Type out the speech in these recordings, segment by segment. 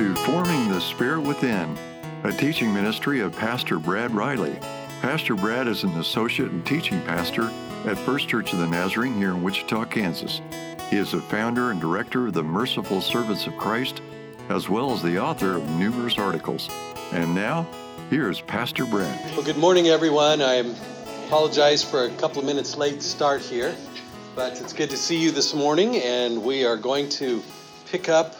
To Forming the Spirit Within, a teaching ministry of Pastor Brad Riley. Pastor Brad is an associate and teaching pastor at First Church of the Nazarene here in Wichita, Kansas. He is a founder and director of the Merciful Servants of Christ, as well as the author of numerous articles. And now, here's Pastor Brad. Well, good morning, everyone. I apologize for a couple of minutes late start here, but it's good to see you this morning, and we are going to pick up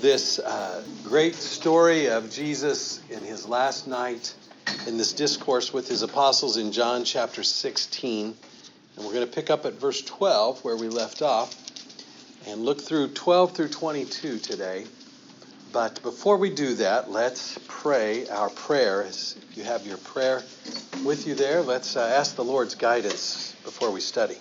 this uh, great story of Jesus in his last night in this discourse with his apostles in John chapter 16. And we're going to pick up at verse 12 where we left off and look through 12 through 22 today. But before we do that, let's pray our prayer. As you have your prayer with you there, let's uh, ask the Lord's guidance before we study.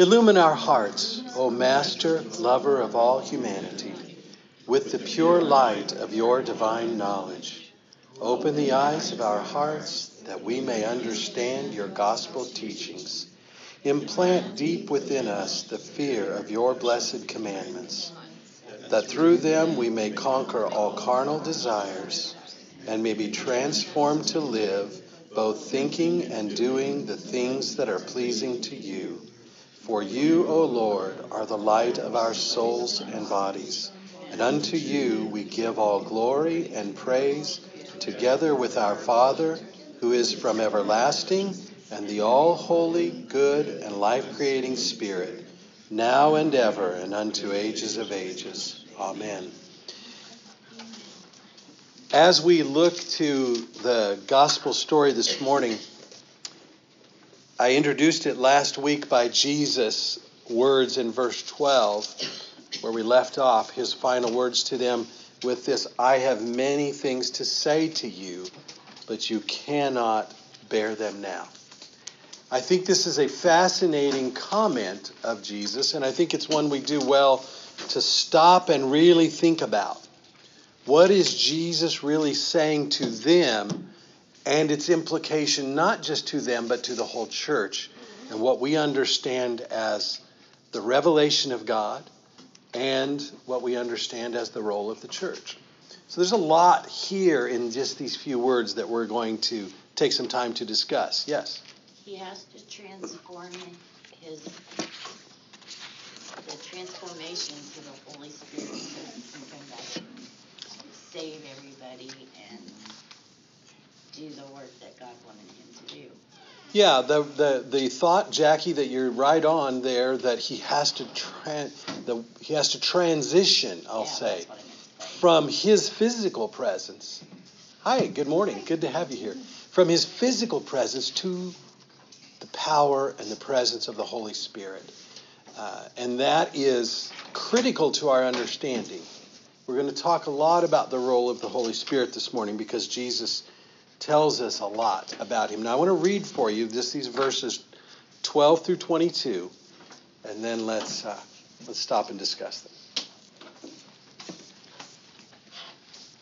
Illumine our hearts, O Master, lover of all humanity, with the pure light of your divine knowledge. Open the eyes of our hearts that we may understand your gospel teachings. Implant deep within us the fear of your blessed commandments, that through them we may conquer all carnal desires and may be transformed to live both thinking and doing the things that are pleasing to you for you, O Lord, are the light of our souls and bodies, and unto you we give all glory and praise, together with our Father, who is from everlasting, and the all holy, good, and life creating Spirit, now and ever, and unto ages of ages. Amen. As we look to the gospel story this morning, I introduced it last week by Jesus' words in verse 12, where we left off, his final words to them with this I have many things to say to you, but you cannot bear them now. I think this is a fascinating comment of Jesus, and I think it's one we do well to stop and really think about. What is Jesus really saying to them and its implication not just to them, but to the whole church, and what we understand as the revelation of God and what we understand as the role of the church. So there's a lot here in just these few words that we're going to take some time to discuss. Yes? He has to transform his the transformation to the Holy Spirit and save everybody and do the work that God wanted him to do. Yeah, the, the, the thought, Jackie, that you're right on there, that he has to tra- the, he has to transition, I'll Yeah, say, that's what I meant to say. from his physical presence. Hi, good morning. Good to have you here. From his physical presence to the power and the presence of the Holy Spirit. Uh, and that is critical to our understanding. We're going to talk a lot about the role of the Holy Spirit this morning because Jesus tells us a lot about him. Now, I want to read for you just these verses 12 through 22, and then let's, uh, let's stop and discuss them.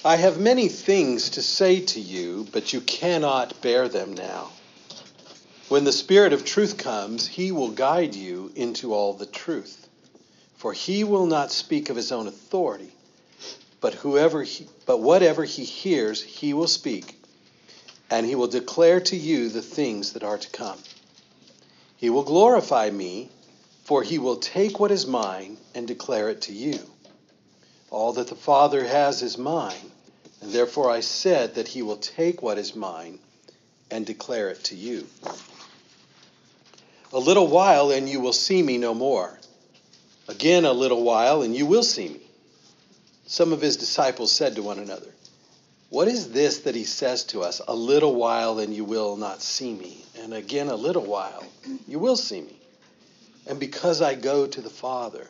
I have many things to say to you, but you cannot bear them now. When the Spirit of truth comes, he will guide you into all the truth. For he will not speak of his own authority, but whoever he, but whatever he hears, he will speak, and he will declare to you the things that are to come. He will glorify me, for he will take what is mine and declare it to you. All that the Father has is mine, and therefore I said that he will take what is mine and declare it to you. A little while, and you will see me no more. Again, a little while, and you will see me. Some of his disciples said to one another, What is this that he says to us? A little while, and you will not see me. And again, a little while, you will see me. And because I go to the Father,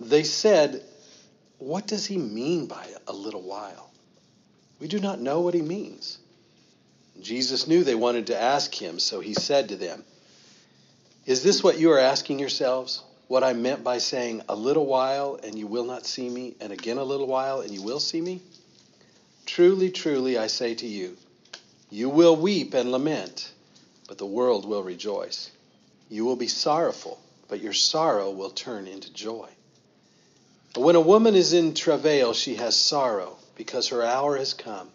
they said, What does he mean by a little while? We do not know what he means. Jesus knew they wanted to ask him, so he said to them, Is this what you are asking yourselves? What I meant by saying, A little while and you will not see me, and again a little while and you will see me? Truly, truly, I say to you, you will weep and lament, but the world will rejoice. You will be sorrowful, but your sorrow will turn into joy. When a woman is in travail, she has sorrow, because her hour has come.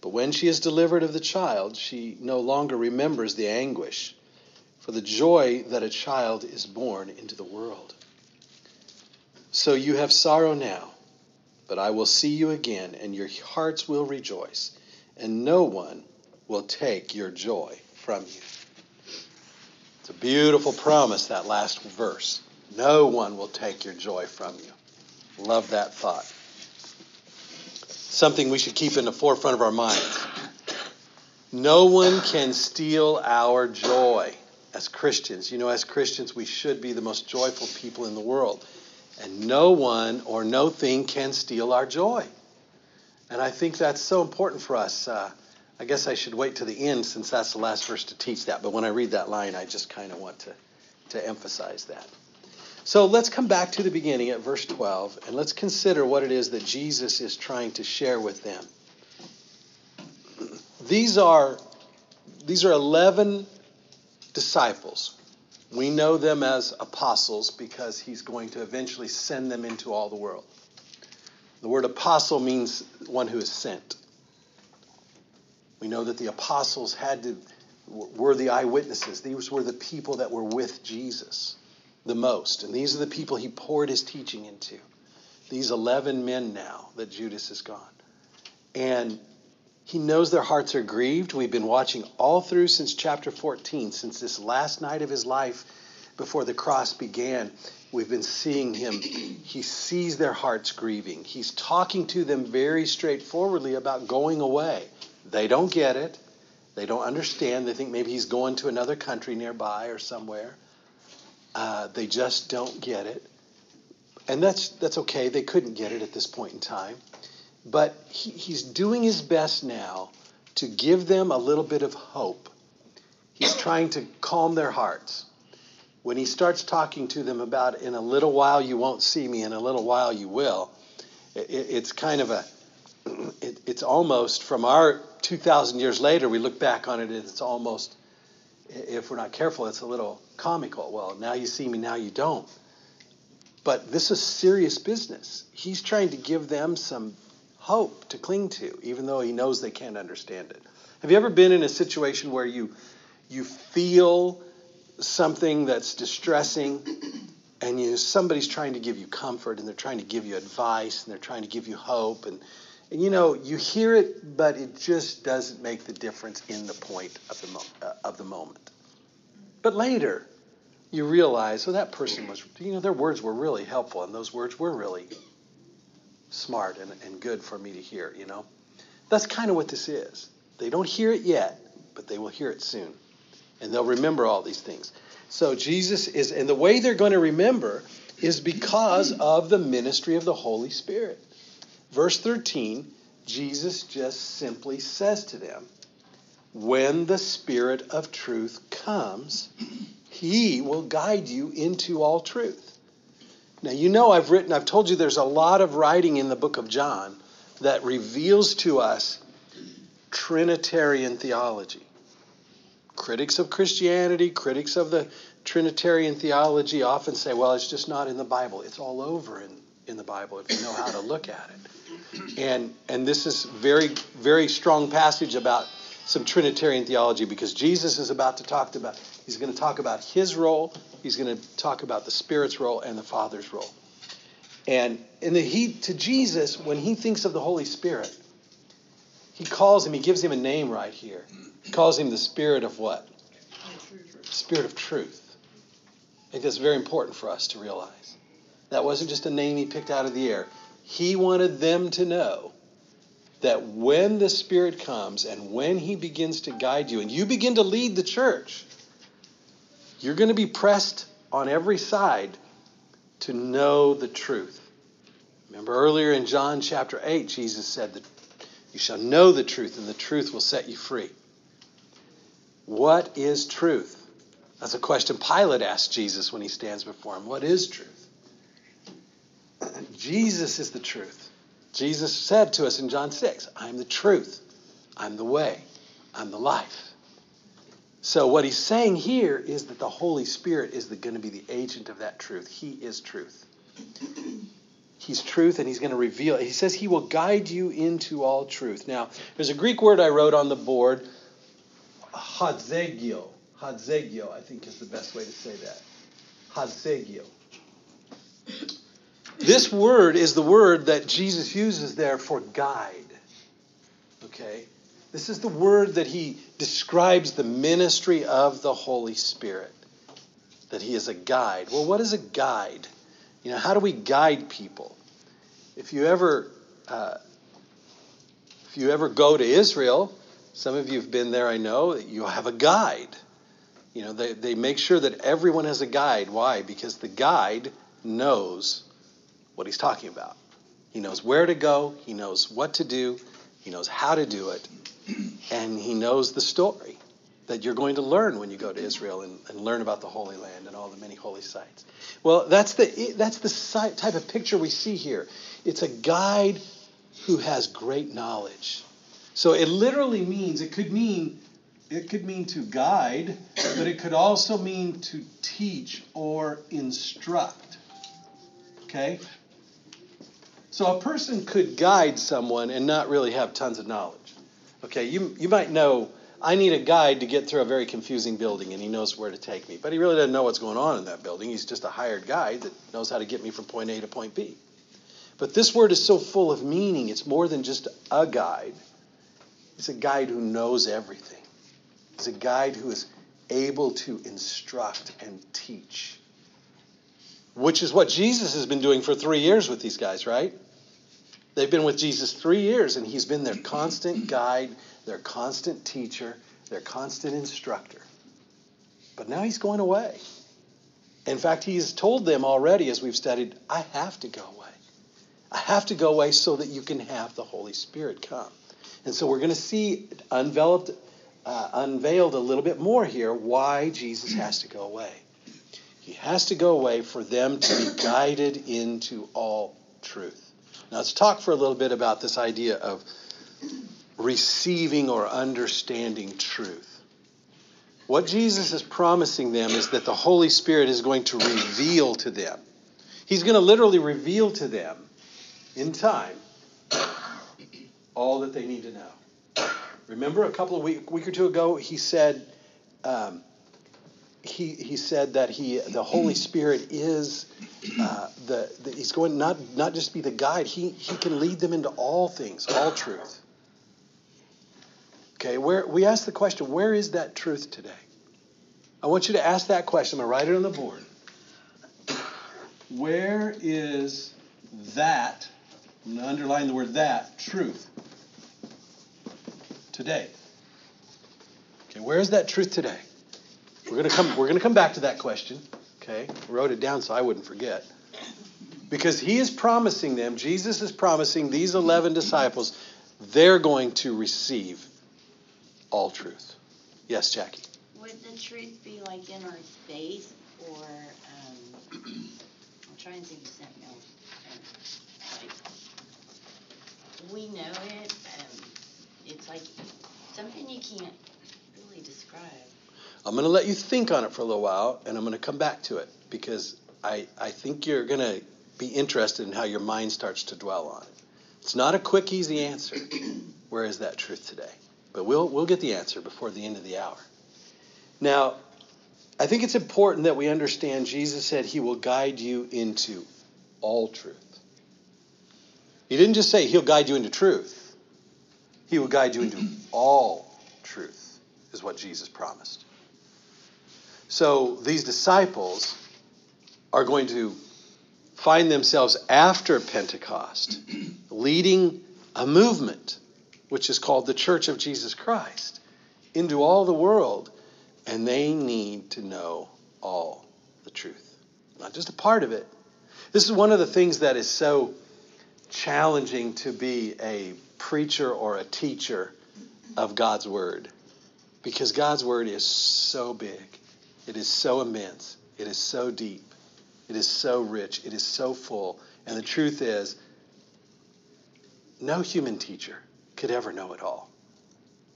But when she is delivered of the child, she no longer remembers the anguish for the joy that a child is born into the world. So you have sorrow now, but I will see you again, and your hearts will rejoice, and no one will take your joy from you. It's a beautiful promise, that last verse. No one will take your joy from you. Love that thought. Something we should keep in the forefront of our minds. No one can steal our joy as Christians. You know, as Christians, we should be the most joyful people in the world. And no one or no thing can steal our joy. And I think that's so important for us. Uh, I guess I should wait to the end since that's the last verse to teach that. But when I read that line, I just kind of want to, to emphasize that. So let's come back to the beginning at verse 12 and let's consider what it is that Jesus is trying to share with them. These are, these are 11 disciples. We know them as apostles because he's going to eventually send them into all the world. The word apostle means one who is sent. We know that the apostles had to were the eyewitnesses. These were the people that were with Jesus the most. And these are the people he poured his teaching into. These 11 men now that Judas is gone. And he knows their hearts are grieved. We've been watching all through since chapter 14, since this last night of his life before the cross began. We've been seeing him. He sees their hearts grieving. He's talking to them very straightforwardly about going away. They don't get it. They don't understand. They think maybe he's going to another country nearby or somewhere. Uh, they just don't get it. And that's, that's okay. They couldn't get it at this point in time. But he, he's doing his best now to give them a little bit of hope. He's trying to calm their hearts. When he starts talking to them about, in a little while you won't see me, in a little while you will, it, it's kind of a, it, it's almost from our 2,000 years later, we look back on it, and it's almost, if we're not careful, it's a little comical. Well, now you see me, now you don't. But this is serious business. He's trying to give them some hope to cling to, even though he knows they can't understand it. Have you ever been in a situation where you you feel something that's distressing and you somebody's trying to give you comfort and they're trying to give you advice and they're trying to give you hope and and you know you hear it but it just doesn't make the difference in the point of the mo- uh, of the moment. But later you realize, oh, that person was, you know, their words were really helpful and those words were really smart and, and good for me to hear, you know? That's kind of what this is. They don't hear it yet, but they will hear it soon. And they'll remember all these things. So Jesus is, and the way they're going to remember is because of the ministry of the Holy Spirit. Verse 13, Jesus just simply says to them, When the Spirit of truth comes, he will guide you into all truth. Now, you know, I've written, I've told you there's a lot of writing in the book of John that reveals to us Trinitarian theology. Critics of Christianity, critics of the Trinitarian theology often say, well, it's just not in the Bible. It's all over in, in the Bible if you know how to look at it. And, and this is very, very strong passage about some Trinitarian theology because Jesus is about to talk about, he's going to talk about his role he's going to talk about the Spirit's role and the Father's role. And in the he to Jesus, when he thinks of the Holy Spirit, he calls him, he gives him a name right here. He calls him the Spirit of what? Spirit of truth. I think that's very important for us to realize. That wasn't just a name he picked out of the air. He wanted them to know that when the Spirit comes and when he begins to guide you and you begin to lead the church, you're going to be pressed on every side to know the truth. Remember earlier in John chapter 8, Jesus said that you shall know the truth, and the truth will set you free. What is truth? That's a question Pilate asked Jesus when he stands before him. What is truth? Jesus is the truth. Jesus said to us in John 6, I'm the truth, I'm the way, I'm the life. So, what he's saying here is that the Holy Spirit is going to be the agent of that truth. He is truth. He's truth and he's going to reveal. it. He says he will guide you into all truth. Now, there's a Greek word I wrote on the board, hadzegio. Hadzegio, I think is the best way to say that. Hadzegio. This word is the word that Jesus uses there for guide. Okay? This is the word that he describes the ministry of the Holy Spirit. That he is a guide. Well, what is a guide? You know, how do we guide people? If you ever, uh, if you ever go to Israel, some of you have been there, I know, you have a guide. You know, they, they make sure that everyone has a guide. Why? Because the guide knows what he's talking about. He knows where to go, he knows what to do, he knows how to do it, and he knows the story that you're going to learn when you go to Israel and, and learn about the Holy Land and all the many holy sites. Well, that's the, that's the type of picture we see here. It's a guide who has great knowledge. So it literally means, it could mean, it could mean to guide, but it could also mean to teach or instruct. Okay? So a person could guide someone and not really have tons of knowledge. Okay, you, you might know I need a guide to get through a very confusing building, and he knows where to take me. But he really doesn't know what's going on in that building. He's just a hired guide that knows how to get me from point A to point B. But this word is so full of meaning, it's more than just a guide. It's a guide who knows everything. It's a guide who is able to instruct and teach, which is what Jesus has been doing for three years with these guys, right? They've been with Jesus three years, and he's been their constant guide, their constant teacher, their constant instructor. But now he's going away. In fact, he has told them already, as we've studied, I have to go away. I have to go away so that you can have the Holy Spirit come. And so we're going to see unveiled, uh, unveiled a little bit more here why Jesus has to go away. He has to go away for them to be guided into all truth. Now let's talk for a little bit about this idea of receiving or understanding truth. What Jesus is promising them is that the Holy Spirit is going to reveal to them. He's going to literally reveal to them in time all that they need to know. Remember a couple of week, week or two ago, he said, um, he, he said that he the Holy Spirit is uh, the, the, he's going not not just be the guide he he can lead them into all things all truth. Okay, where we ask the question, where is that truth today? I want you to ask that question. I'm gonna write it on the board. Where is that? I'm gonna underline the word that truth today. Okay, where is that truth today? We're to come we're to come back to that question, okay? Wrote it down so I wouldn't forget. Because he is promising them, Jesus is promising these 11 disciples they're going to receive all truth. Yes, Jackie. Would the truth be like in our faith or um, I'm trying to think of something else. Like, we know it. Um, it's like something you can't really describe. I'm going to let you think on it for a little while, and I'm going to come back to it because I, I think you're going to be interested in how your mind starts to dwell on it. It's not a quick, easy answer. Where is that truth today? But we'll, we'll get the answer before the end of the hour. Now, I think it's important that we understand Jesus said he will guide you into all truth. He didn't just say he'll guide you into truth, he will guide you into all truth, is what Jesus promised. So these disciples are going to find themselves after Pentecost leading a movement, which is called the Church of Jesus Christ, into all the world, and they need to know all the truth, not just a part of it. This is one of the things that is so challenging to be a preacher or a teacher of God's Word, because God's Word is so big it is so immense. It is so deep. It is so rich. It is so full. And the truth is, no human teacher could ever know it all.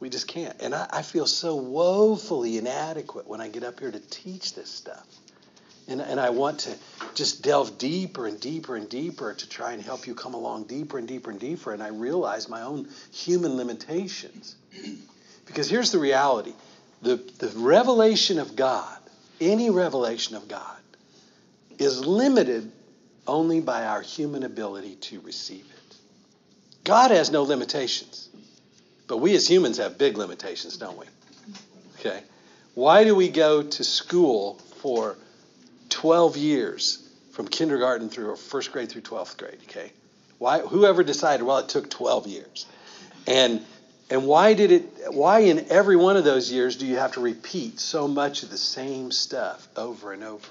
We just can't. And I, I, feel so woefully inadequate when I get up here to teach this stuff. And, and I want to, just delve deeper and deeper and deeper to try and help you come along deeper and deeper and deeper. And I realize my own human limitations. Because here's the reality the, the revelation of God, any revelation of God, is limited only by our human ability to receive it. God has no limitations, but we as humans have big limitations, don't we? Okay. Why do we go to school for 12 years from kindergarten through first grade through 12th grade? Okay. Why? Whoever decided? Well, it took 12 years, and and why did it? Why in every one of those years do you have to repeat so much of the same stuff over and over?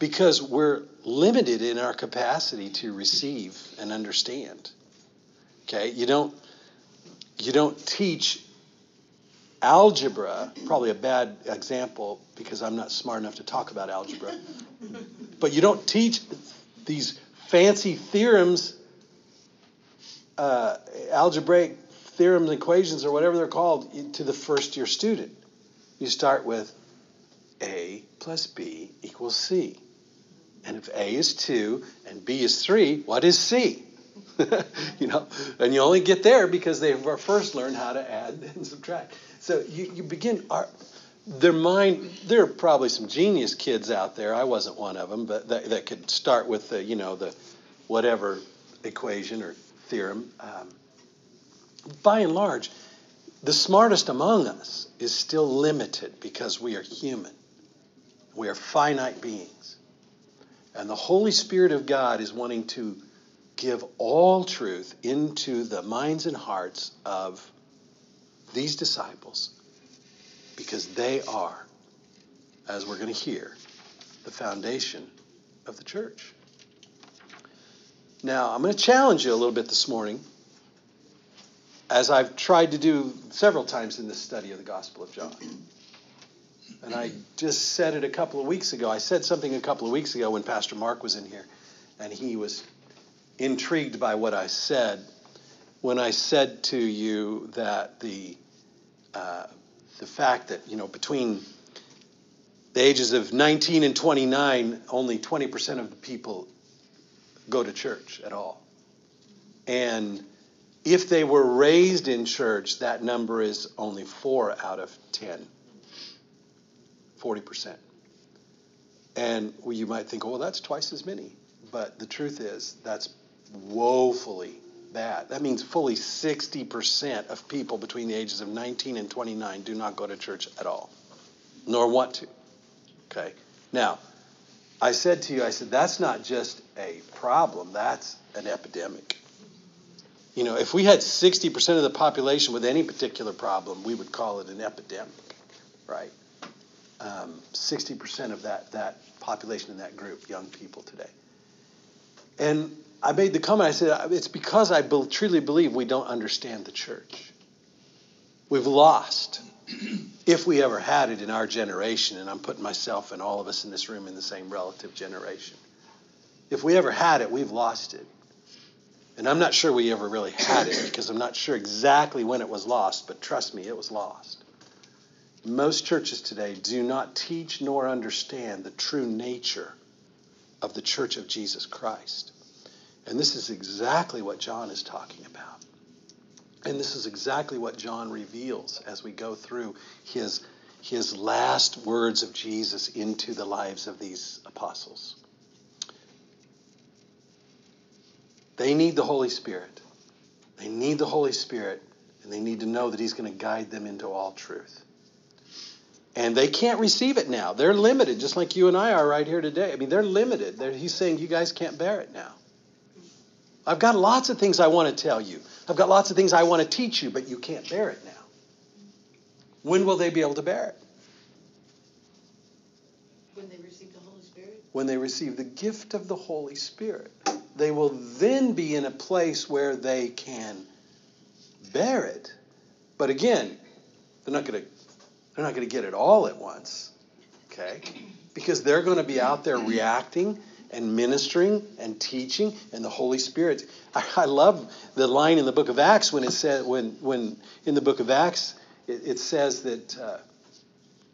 Because we're limited in our capacity to receive and understand. Okay, you don't you don't teach algebra, probably a bad example because I'm not smart enough to talk about algebra. but you don't teach these fancy theorems, uh, algebraic theorems, equations, or whatever they're called, to the first year student. You start with A plus B equals C. And if A is 2 and B is 3, what is C? you know, and you only get there because they first learned how to add and subtract. So you, you begin, our, their mind, there are probably some genius kids out there, I wasn't one of them, but that, that could start with the, you know, the whatever equation or theorem. Um, by and large, the smartest among us is still limited because we are human. We are finite beings. And the Holy Spirit of God is wanting to give all truth into the minds and hearts of these disciples because they are, as we're going to hear, the foundation of the church. Now, I'm going to challenge you a little bit this morning, as I've tried to do several times in this study of the Gospel of John. And I just said it a couple of weeks ago. I said something a couple of weeks ago when Pastor Mark was in here, and he was intrigued by what I said when I said to you that the uh, the fact that you know between the ages of 19 and 29, only 20% of the people go to church at all, and if they were raised in church, that number is only four out of 10. 40%. And you might think, oh, well, that's twice as many. But the truth is, that's woefully bad. That means fully 60% of people between the ages of 19 and 29 do not go to church at all, nor want to. Okay? Now, I said to you, I said, that's not just a problem, that's an epidemic. You know, if we had 60% of the population with any particular problem, we would call it an epidemic, right? Um, 60% of that, that population in that group, young people today. And I made the comment, I said, it's because I be- truly believe we don't understand the church. We've lost, if we ever had it in our generation, and I'm putting myself and all of us in this room in the same relative generation. If we ever had it, we've lost it. And I'm not sure we ever really had it because I'm not sure exactly when it was lost, but trust me, it was lost. Most churches today do not teach nor understand the true nature of the church of Jesus Christ. And this is exactly what John is talking about. And this is exactly what John reveals as we go through his, his last words of Jesus into the lives of these apostles. They need the Holy Spirit. They need the Holy Spirit, and they need to know that He's going to guide them into all truth. And they can't receive it now. They're limited, just like you and I are right here today. I mean, they're limited. They're, he's saying, You guys can't bear it now. I've got lots of things I want to tell you. I've got lots of things I want to teach you, but you can't bear it now. When will they be able to bear it? When they receive the Holy Spirit? When they receive the gift of the Holy Spirit. They will then be in a place where they can bear it. But again, they're not going to they're not going to get it all at once. Okay? Because they're going to be out there reacting and ministering and teaching, and the Holy Spirit. I, I, love the line in the book of Acts when it says when when in the book of Acts it, it says that uh,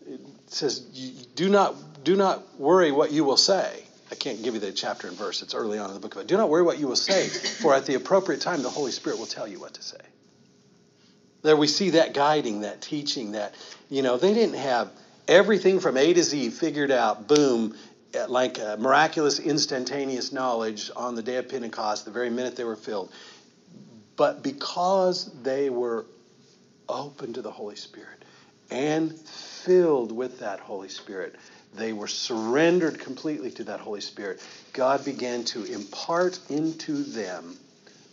it says do not do not worry what you will say. I can't give you the chapter and verse. It's early on in the book. But do not worry what you will say, for at the appropriate time the Holy Spirit will tell you what to say. There we see that guiding, that teaching, that, you know, they didn't have everything from A to Z figured out, boom, like uh, miraculous instantaneous knowledge on the day of Pentecost, the very minute they were filled. But because they were open to the Holy Spirit and filled with that Holy Spirit, they were surrendered completely to that Holy Spirit. God began to impart into them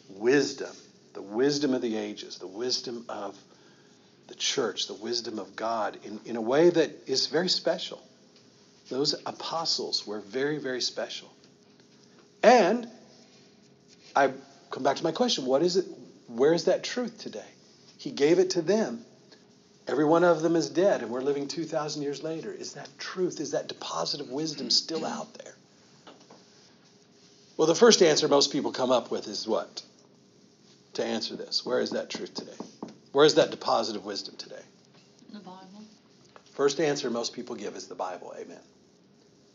wisdom, the wisdom of the ages, the wisdom of the church, the wisdom of God, in, in a way that is very special. Those apostles were very, very special. And I come back to my question what is it? Where is that truth today? He gave it to them Every one of them is dead, and we're living 2,000 years later. Is that truth? Is that deposit of wisdom still out there? Well, the first answer most people come up with is what? To answer this, where is that truth today? Where is that deposit of wisdom today? The Bible. First answer most people give is the Bible. Amen.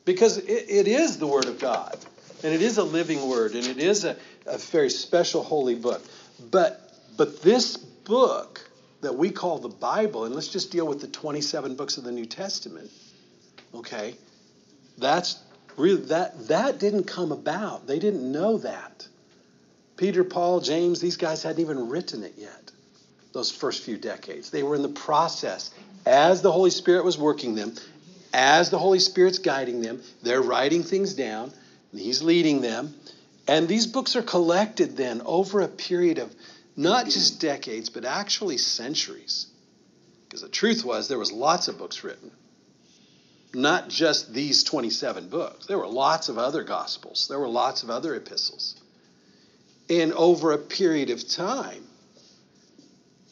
Because it, it is the Word of God, and it is a living Word, and it is a, a very special holy book. But but this book that we call the Bible, and let's just deal with the 27 books of the New Testament. Okay? That's really that that didn't come about. They didn't know that. Peter, Paul, James, these guys hadn't even written it yet. Those first few decades. They were in the process as the Holy Spirit was working them, as the Holy Spirit's guiding them, they're writing things down, and he's leading them. And these books are collected then over a period of not just decades, but actually centuries. Because the truth was, there was lots of books written. Not just these 27 books. There were lots of other gospels. There were lots of other epistles. And over a period of time,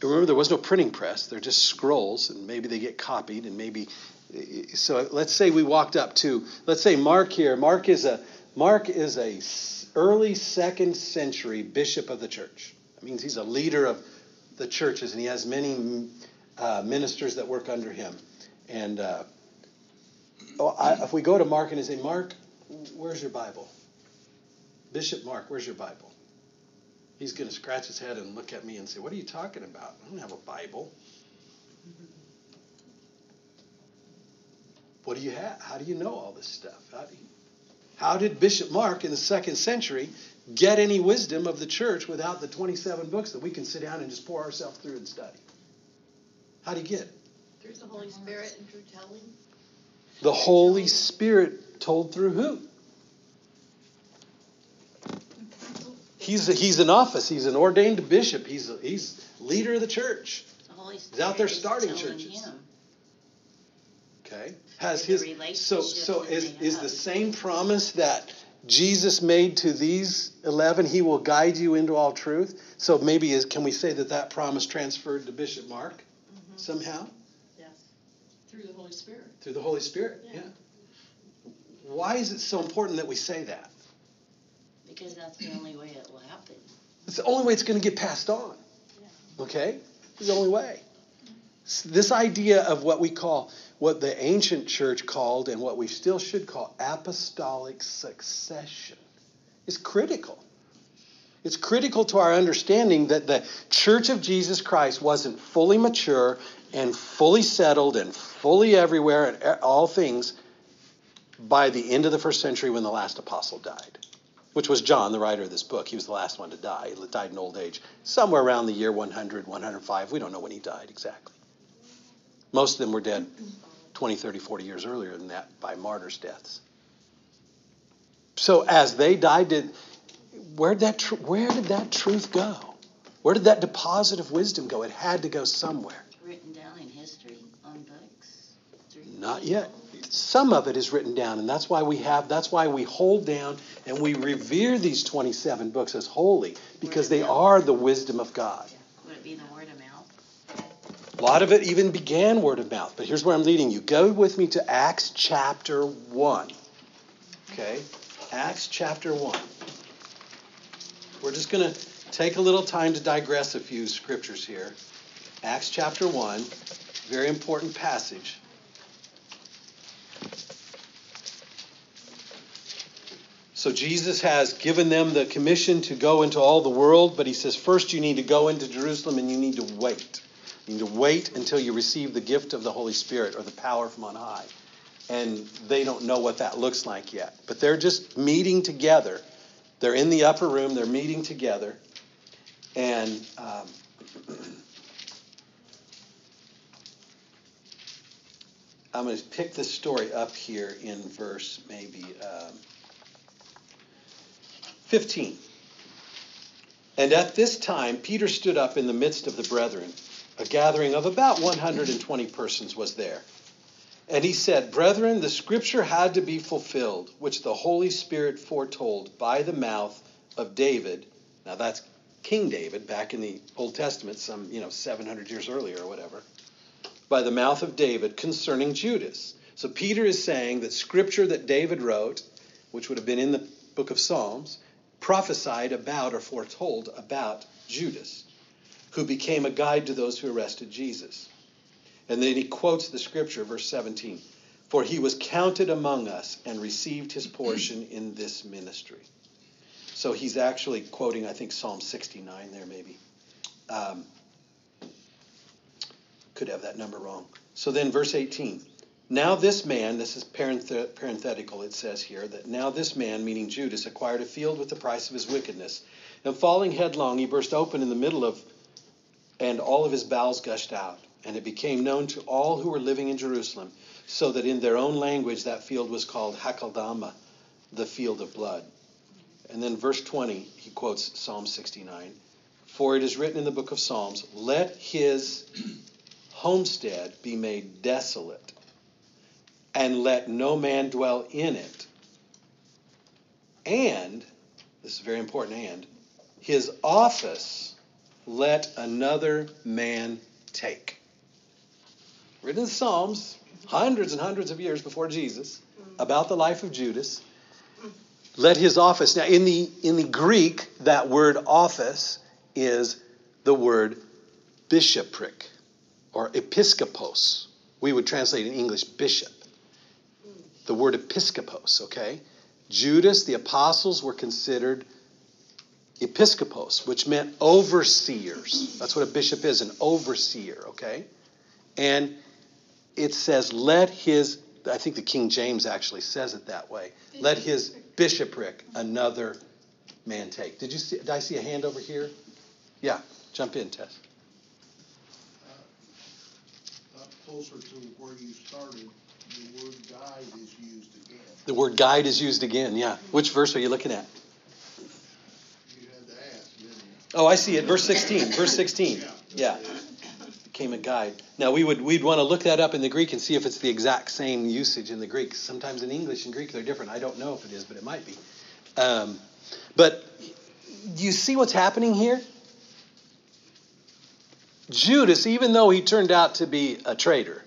remember there was no printing press. They're just scrolls, and maybe they get copied, and maybe. So let's say we walked up to, let's say Mark here. Mark is a Mark is a early second century bishop of the church. That means he's a leader of the churches, and he has many uh, ministers that work under him. And uh, oh, I, if we go to Mark and say, Mark, where's your Bible? Bishop Mark, where's your Bible? He's going to scratch his head and look at me and say, What are you talking about? I don't have a Bible. What do you have? How do you know all this stuff? How, you, how did Bishop Mark in the second century get any wisdom of the church without the 27 books that we can sit down and just pour ourselves through and study. How do you get it? Through the Holy Spirit and through telling. The Holy Spirit told through who? He's, a, he's an office. He's an ordained bishop. He's a, he's leader of the church. The He's out there starting churches. him. Okay, has his so so is is the same promise that Jesus made to these 11, he will guide you into all truth. So maybe is, can we say that that promise transferred to Bishop Mark Mm-hmm. somehow? Yes. Through the Holy Spirit. Through the Holy Spirit? Yeah. Why is it so important that we say that? Because that's the only way it will happen. It's the only way it's going to get passed on. Yeah. Okay? It's the only way. This idea of what we call, what the ancient church called, and what we still should call apostolic succession is critical. It's critical to our understanding that the church of Jesus Christ wasn't fully mature and fully settled and fully everywhere and all things by the end of the first century when the last apostle died, which was John, the writer of this book. He was the last one to die. He died in old age, somewhere around the year 100, 105. We don't know when he died exactly. Most of them were dead 20, 30, 40 years earlier than that by martyrs' deaths. So as they died, did where did that tr- where did that truth go? Where did that deposit of wisdom go? It had to go somewhere. Written down in history on books. Not yet. Some of it is written down, and that's why we have that's why we hold down and we revere these 27 books as holy because they are the wisdom of God. Would A lot of it even began word of mouth, but here's where I'm leading you. Go with me to Acts chapter 1. Okay? Acts chapter 1. We're just going to take a little time to digress a few scriptures here. Acts chapter 1, very important passage. So Jesus has given them the commission to go into all the world, but he says, first you need to go into Jerusalem and you need to wait. You need to wait until you receive the gift of the Holy Spirit or the power from on high. And they don't know what that looks like yet. But they're just meeting together. They're in the upper room, they're meeting together. And um, I'm going to pick this story up here in verse maybe um, 15. And at this time, Peter stood up in the midst of the brethren. A gathering of about 120 persons was there. And he said, Brethren, the scripture had to be fulfilled, which the Holy Spirit foretold by the mouth of David. Now that's King David back in the Old Testament, some, you know, 700 years earlier or whatever by the mouth of David concerning Judas. So Peter is saying that scripture that David wrote, which would have been in the book of Psalms, prophesied about or foretold about Judas, who became a guide to those who arrested Jesus. And then he quotes the scripture, verse 17 For he was counted among us and received his portion in this ministry. So he's actually quoting, I think, Psalm 69 there, maybe. Um, could have that number wrong. So then, verse 18. Now this man, this is parenthetical, it says here, that now this man, meaning Judas, acquired a field with the price of his wickedness. And falling headlong, he burst open in the middle of, and all of his bowels gushed out. And it became known to all who were living in Jerusalem, so that in their own language that field was called Hakeldama, the field of blood. And then verse 20, he quotes Psalm 69. For it is written in the book of Psalms, let his homestead be made desolate, and let no man dwell in it. And, this is very important, and, his office let another man take. Written in the Psalms, hundreds and hundreds of years before Jesus, mm. about the life of Judas. Let his office. Now, in the, in the Greek, that word office is the word bishopric or episkopos. We would translate in English bishop. Mm. The word episkopos, okay? Judas, the apostles were considered episkopos, which meant overseers. That's what a bishop is, an overseer, okay? And it says, let his, I think the King James actually says it that way, let his bishopric another man take. Did you see, did I see a hand over here? Yeah, jump in, Tess. Uh, closer to where you started, the word guide is used again. The word guide is used again, yeah. Which verse are you looking at? You had to ask, didn't you? Oh, I see it. Verse 16. Verse 16. Yeah. Became a guide. Now we would we'd want to look that up in the Greek and see if it's the exact same usage in the Greek. Sometimes in English and Greek they're different. I don't know if it is, but it might be. Um, but do you see what's happening here? Judas, even though he turned out to be a traitor,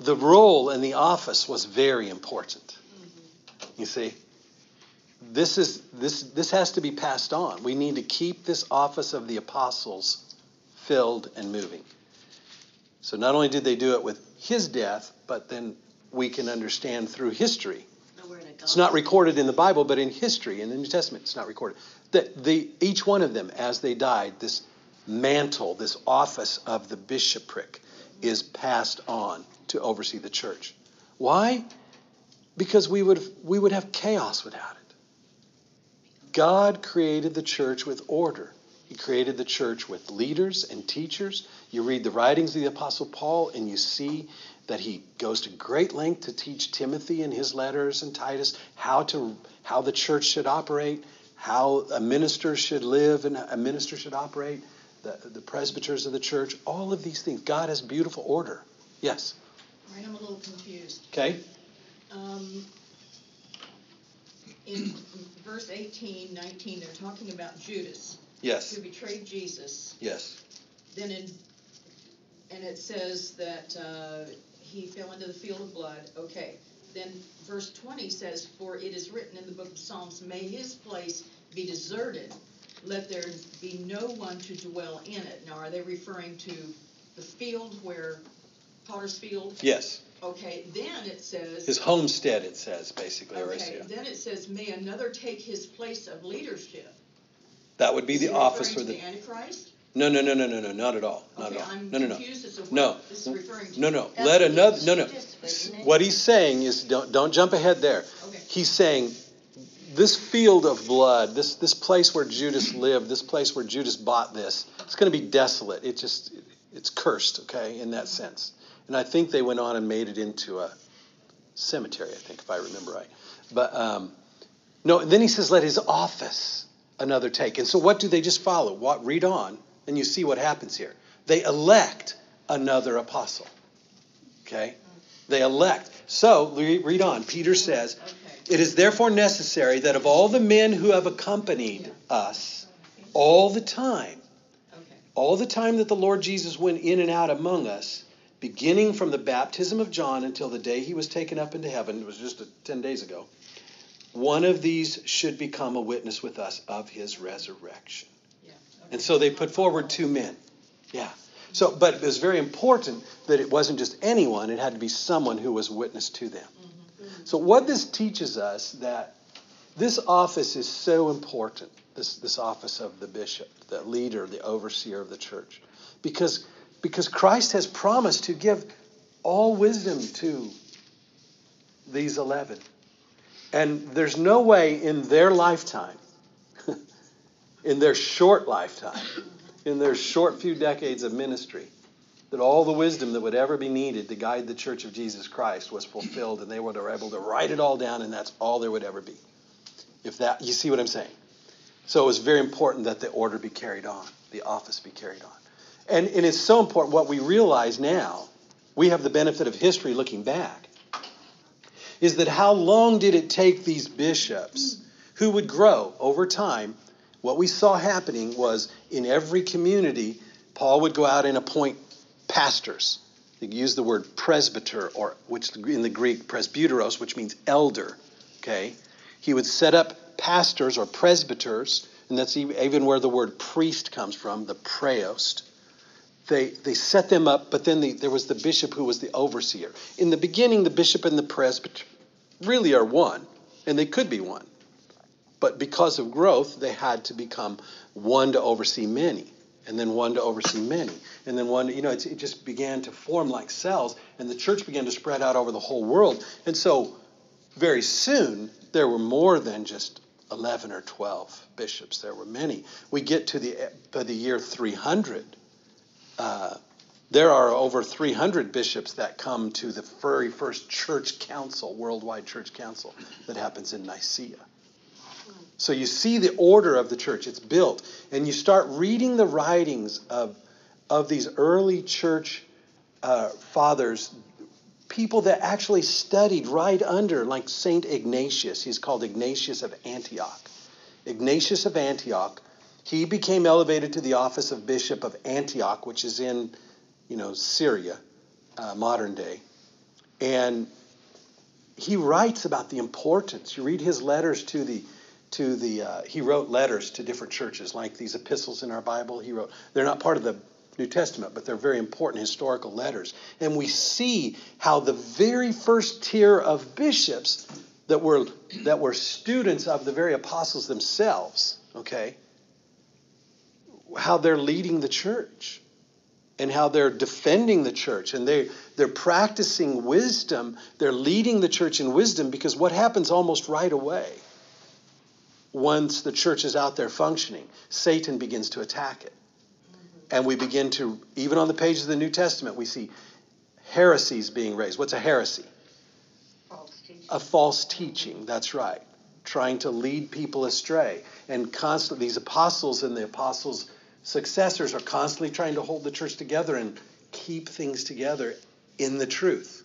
the role and the office was very important. You see? This is this this has to be passed on. We need to keep this office of the apostles filled and moving. So not only did they do it with his death, but then we can understand through history. It's not recorded in the Bible, but in history, in the New Testament, it's not recorded. That the each one of them, as they died, this mantle, this office of the bishopric, is passed on to oversee the church. Why? Because we would, we would have chaos without it. God created the church with order. He created the church with leaders and teachers. You read the writings of the Apostle Paul, and you see that he goes to great length to teach Timothy in his letters and Titus how to how the church should operate, how a minister should live and a minister should operate the, the presbyters of the church, all of these things. God has beautiful order. Yes? All right, I'm a little confused. Okay. Um, in verse 18, 19, they're talking about Judas. Yes. Who betrayed Jesus. Yes. Then in, and it says that uh, he fell into the field of blood. Okay. Then verse 20 says, For it is written in the book of Psalms, May his place be deserted let there be no one to dwell in it. Now, are they referring to the field where Potter's field? Yes. Okay, then it says. His homestead, it says, basically, Okay, yeah. then it says, may another take his place of leadership. That would be Is the he office referring for to the. the Antichrist? No, no, no, no, no, no, not at all, not Okay, at all. I'm No, no, no. confused as to No. what this is referring to. No, no, let another, no, no. What he's saying is, don't, don't jump ahead there. Okay. He's saying, this field of blood, this, this place where Judas lived, this place where Judas bought this, it's going to be desolate. It just, it's cursed, okay, in that sense. And I think they went on and made it into a cemetery, I think, if I remember right. But, um, no, then he says, let his office another take. And so what do they just follow? What, read on, and you see what happens here. They elect another apostle. Okay? They elect. So, read on. Peter says, Okay. It is therefore necessary that of all the men who have accompanied us all the time, Okay. all the time that the Lord Jesus went in and out among us, beginning from the baptism of John until the day he was taken up into heaven, it was just 10 days ago, one of these should become a witness with us of his resurrection. Yeah. And so they put forward two men. Yeah. So, but it was very important that it wasn't just anyone, it had to be someone who was witness to them. Mm-hmm. So what this teaches us that this office is so important, this, this office of the bishop, the leader, the overseer of the church. Because, because Christ has promised to give all wisdom to these eleven. And there's no way in their lifetime, in their short lifetime, in their short few decades of ministry, that all the wisdom that would ever be needed to guide the Church of Jesus Christ was fulfilled, and they were able to write it all down, and that's all there would ever be. If that, you see what I'm saying? So it was very important that the order be carried on, the office be carried on. And, and it's so important what we realize now, we have the benefit of history looking back, is that how long did it take these bishops who would grow over time? What we saw happening was in every community, Paul would go out and appoint pastors. They use the word presbyter, or which in the Greek presbyteros, which means elder. Okay, he would set up pastors or presbyters, and that's even where the word priest comes from, the praeost. They, they set them up, but then the, there was the bishop who was the overseer. In the beginning, the bishop and the presbyter really are one, and they could be one. But because of growth, they had to become one to oversee many, and then one to oversee many, and then one, you know, it just began to form like cells, and the church began to spread out over the whole world. And so, very soon, there were more than just 11 or 12 bishops, there were many. We get to the, by the year 300. Uh, there are over 300 bishops that come to the very first church council, worldwide church council, that happens in Nicaea. So you see the order of the church, it's built. And you start reading the writings of, of these early church uh, fathers, people that actually studied right under, like St. Ignatius. He's called Ignatius of Antioch. Ignatius of Antioch, he became elevated to the office of Bishop of Antioch, which is in, you know, Syria, uh, modern day. And he writes about the importance. You read his letters to the to the uh, he wrote letters to different churches like these epistles in our bible he wrote they're not part of the new testament but they're very important historical letters and we see how the very first tier of bishops that were that were students of the very apostles themselves okay how they're leading the church and how they're defending the church and they they're practicing wisdom they're leading the church in wisdom because what happens almost right away once the church is out there functioning, Satan begins to attack it. And we begin to, even on the pages of the New Testament, we see heresies being raised. What's a heresy? A false teaching, that's right. Trying to lead people astray. And constantly, these apostles and the apostles' successors are constantly trying to hold the church together and keep things together in the truth.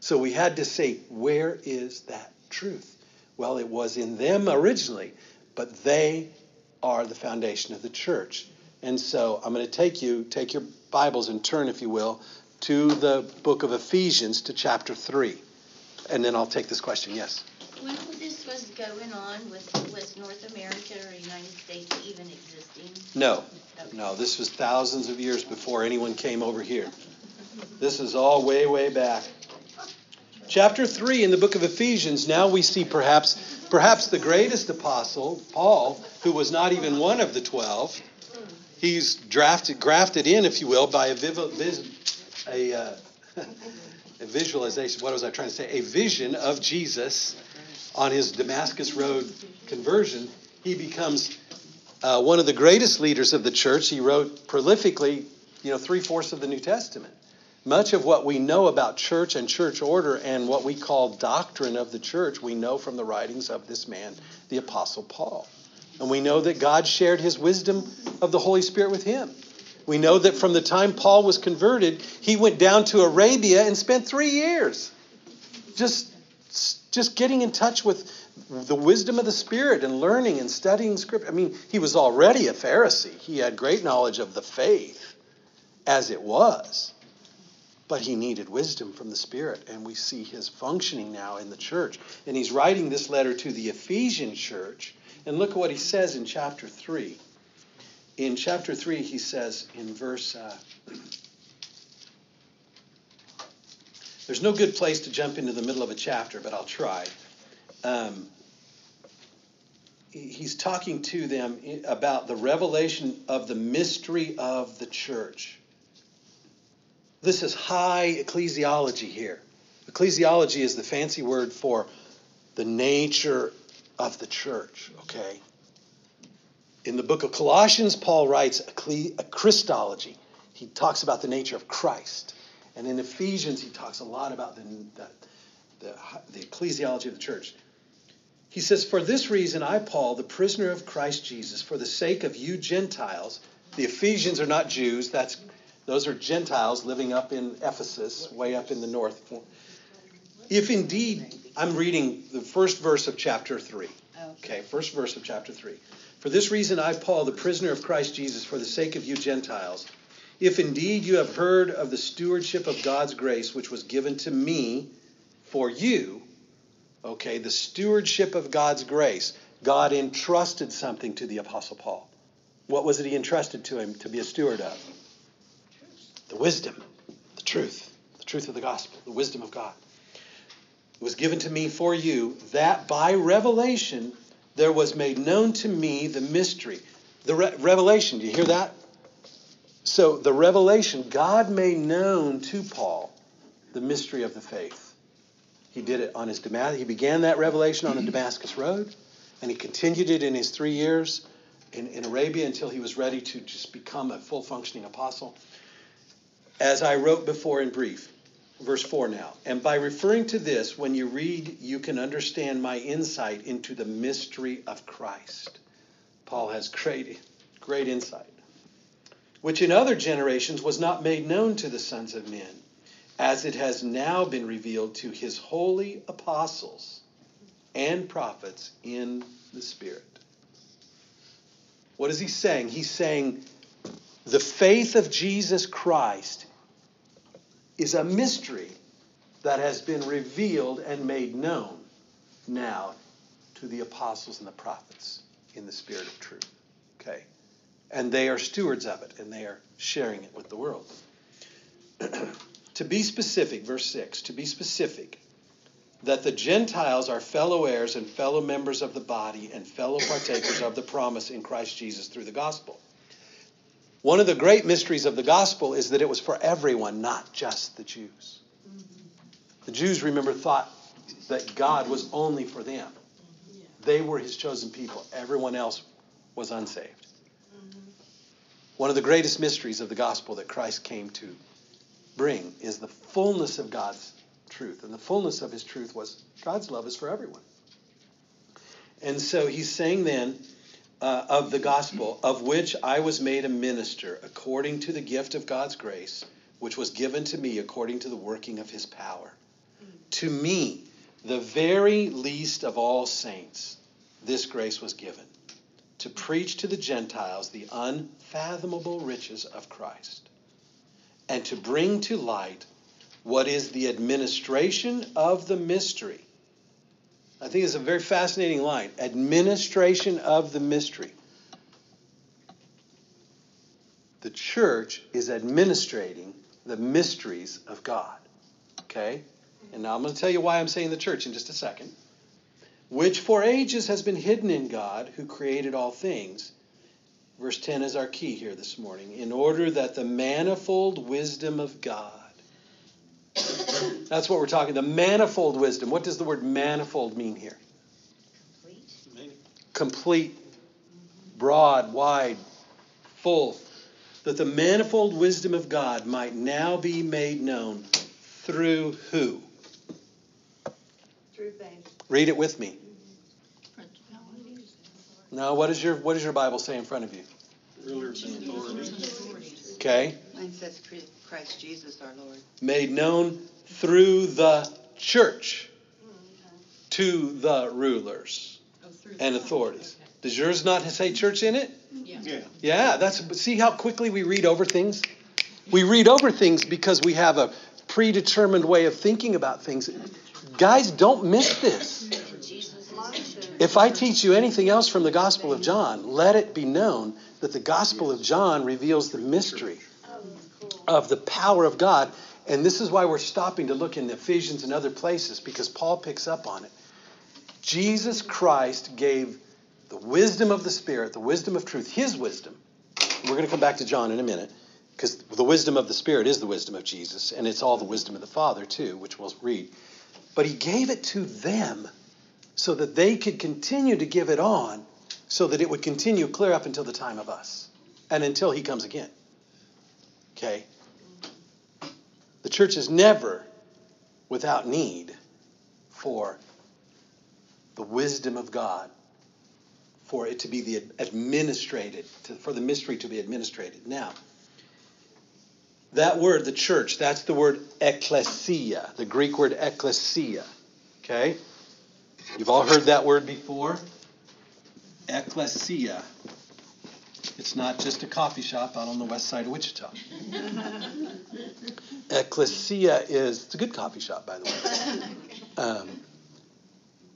So we had to say, where is that truth? Well, it was in them originally, but they are the foundation of the church. And so I'm going to take you, take your Bibles and turn, if you will, to the book of Ephesians to chapter 3. And then I'll take this question. Yes? When this was going on, was, was North America or United States even? No. No, this was thousands of years before anyone came over here. This is all way, way back. Chapter 3 in the book of Ephesians, now we see perhaps perhaps the greatest apostle, Paul, who was not even one of the 12. He's drafted grafted in, if you will, by a, a, uh, a visualization, what was I trying to say? A vision of Jesus on his Damascus Road conversion. He becomes uh, one of the greatest leaders of the church. He wrote prolifically, you know, three fourths of the New Testament. Much of what we know about church and church order and what we call doctrine of the church, we know from the writings of this man, the Apostle Paul. And we know that God shared his wisdom of the Holy Spirit with him. We know that from the time Paul was converted, he went down to Arabia and spent three years just, just getting in touch with the wisdom of the Spirit and learning and studying Scripture. I mean, he was already a Pharisee, he had great knowledge of the faith as it was. But he needed wisdom from the Spirit, and we see his functioning now in the church. And he's writing this letter to the Ephesian church. And look at what he says in chapter 3. In chapter 3, he says in verse. Uh, there's no good place to jump into the middle of a chapter, but I'll try. Um, he's talking to them about the revelation of the mystery of the church. This is high ecclesiology here. Ecclesiology is the fancy word for the nature of the church, okay? In the book of Colossians, Paul writes a Christology. He talks about the nature of Christ. And in Ephesians, he talks a lot about the, the, the, the ecclesiology of the church. He says, For this reason, I, Paul, the prisoner of Christ Jesus, for the sake of you Gentiles, the Ephesians are not Jews, that's those are Gentiles living up in Ephesus, way up in the north. If indeed, I'm reading the first verse of chapter 3. Okay, first verse of chapter 3. For this reason, I, Paul, the prisoner of Christ Jesus, for the sake of you Gentiles, if indeed you have heard of the stewardship of God's grace, which was given to me for you, okay, the stewardship of God's grace, God entrusted something to the Apostle Paul. What was it he entrusted to him to be a steward of? the wisdom, the truth, the truth of the gospel, the wisdom of God. It was given to me for you that by revelation there was made known to me the mystery. The re- revelation, do you hear that? So, the revelation, God made known to Paul the mystery of the faith. He did it on his Damascus. He began that revelation on the Damascus Road, and he continued it in his three years in, in Arabia until he was ready to just become a full functioning apostle as I wrote before in brief. Verse 4 now. And by referring to this, when you read, you can understand my insight into the mystery of Christ. Paul has great, great insight, which in other generations was not made known to the sons of men, as it has now been revealed to his holy apostles and prophets in the Spirit. What is he saying? He's saying the faith of Jesus Christ is a mystery that has been revealed and made known now to the apostles and the prophets in the spirit of truth. Okay? And they are stewards of it and they are sharing it with the world. to be specific, verse 6, to be specific, that the Gentiles are fellow heirs and fellow members of the body and fellow partakers of the promise in Christ Jesus through the gospel. One of the great mysteries of the gospel is that it was for everyone, not just the Jews. The Jews, remember, thought that God was only for them. They were his chosen people. Everyone else was unsaved. One of the greatest mysteries of the gospel that Christ came to bring is the fullness of God's truth. And the fullness of his truth was God's love is for everyone. And so he's saying then uh, of the gospel, of which I was made a minister according to the gift of God's grace, which was given to me according to the working of his power. To me, the very least of all saints, this grace was given to preach to the Gentiles the unfathomable riches of Christ and to bring to light what is the administration of the mystery I think it's a very fascinating line. Administration of the mystery. The church is administrating the mysteries of God. Okay? And now I'm going to tell you why I'm saying the church in just a second. Which for ages has been hidden in God who created all things. Verse 10 is our key here this morning. In order that the manifold wisdom of God. That's what we're talking. The manifold wisdom. What does the word manifold mean here? Complete. Complete, broad, wide, full. That the manifold wisdom of God might now be made known through who? Through faith. Read it with me. Mm-hmm. Now, what is your what does your Bible say in front of you? Rulers and authorities. Okay, Mine says Christ Jesus our Lord. made known through the church to the rulers Oh, and the- authorities. Does yours not say church in it? Yeah. Yeah. Yeah, that's but see how quickly we read over things? We read over things because we have a predetermined way of thinking about things. Guys, don't miss this. Jesus Mine is says. If I teach you anything else from the Gospel of John, let it be known that the Gospel of John reveals the mystery oh, of the power of God. And this is why we're stopping to look in Ephesians and other places because Paul picks up on it. Jesus Christ gave the wisdom of the Spirit, the wisdom of truth, his wisdom. We're going to come back to John in a minute because the wisdom of the Spirit is the wisdom of Jesus, and it's all the wisdom of the Father, too, which we'll read. But he gave it to them so that they could continue to give it on so that it would continue clear up until the time of us and until he comes again. Okay? The church is never without need for the wisdom of God, for it to be the administrated, to, for the mystery to be administrated. Now, that word, the church, that's the word ecclesia, the Greek word ecclesia. Okay? You've all heard that word before. Ecclesia. It's not just a coffee shop out on the west side of Wichita. Ecclesia is, it's a good coffee shop, by the way. Um,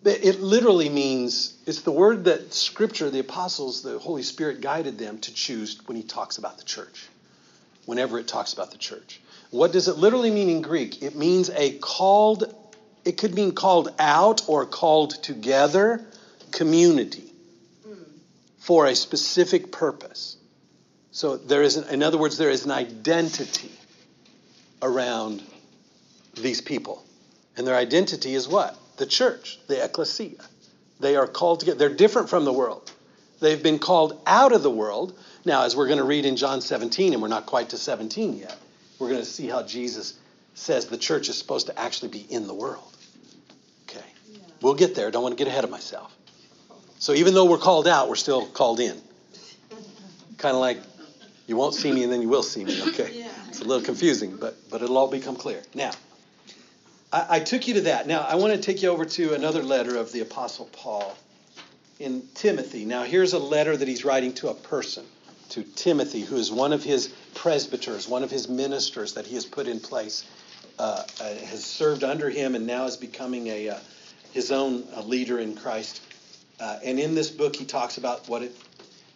it literally means, it's the word that Scripture, the apostles, the Holy Spirit guided them to choose when he talks about the church, whenever it talks about the church. What does it literally mean in Greek? It means a called, it could mean called out or called together community for a specific purpose. So there is, an, in other words, there is an identity around these people. And their identity is what? The church, the ecclesia. They are called together. They're different from the world. They've been called out of the world. Now, as we're going to read in John 17, and we're not quite to 17 yet, we're going to see how Jesus says the church is supposed to actually be in the world. Okay. We'll get there. Don't want to get ahead of myself. So even though we're called out, we're still called in. Kind of like you won't see me and then you will see me, okay? Yeah. It's a little confusing, but, but it'll all become clear. Now, I, I took you to that. Now, I want to take you over to another letter of the Apostle Paul in Timothy. Now, here's a letter that he's writing to a person, to Timothy, who is one of his presbyters, one of his ministers that he has put in place, uh, uh, has served under him, and now is becoming a uh, his own uh, leader in Christ. Uh, and in this book, he talks about what it,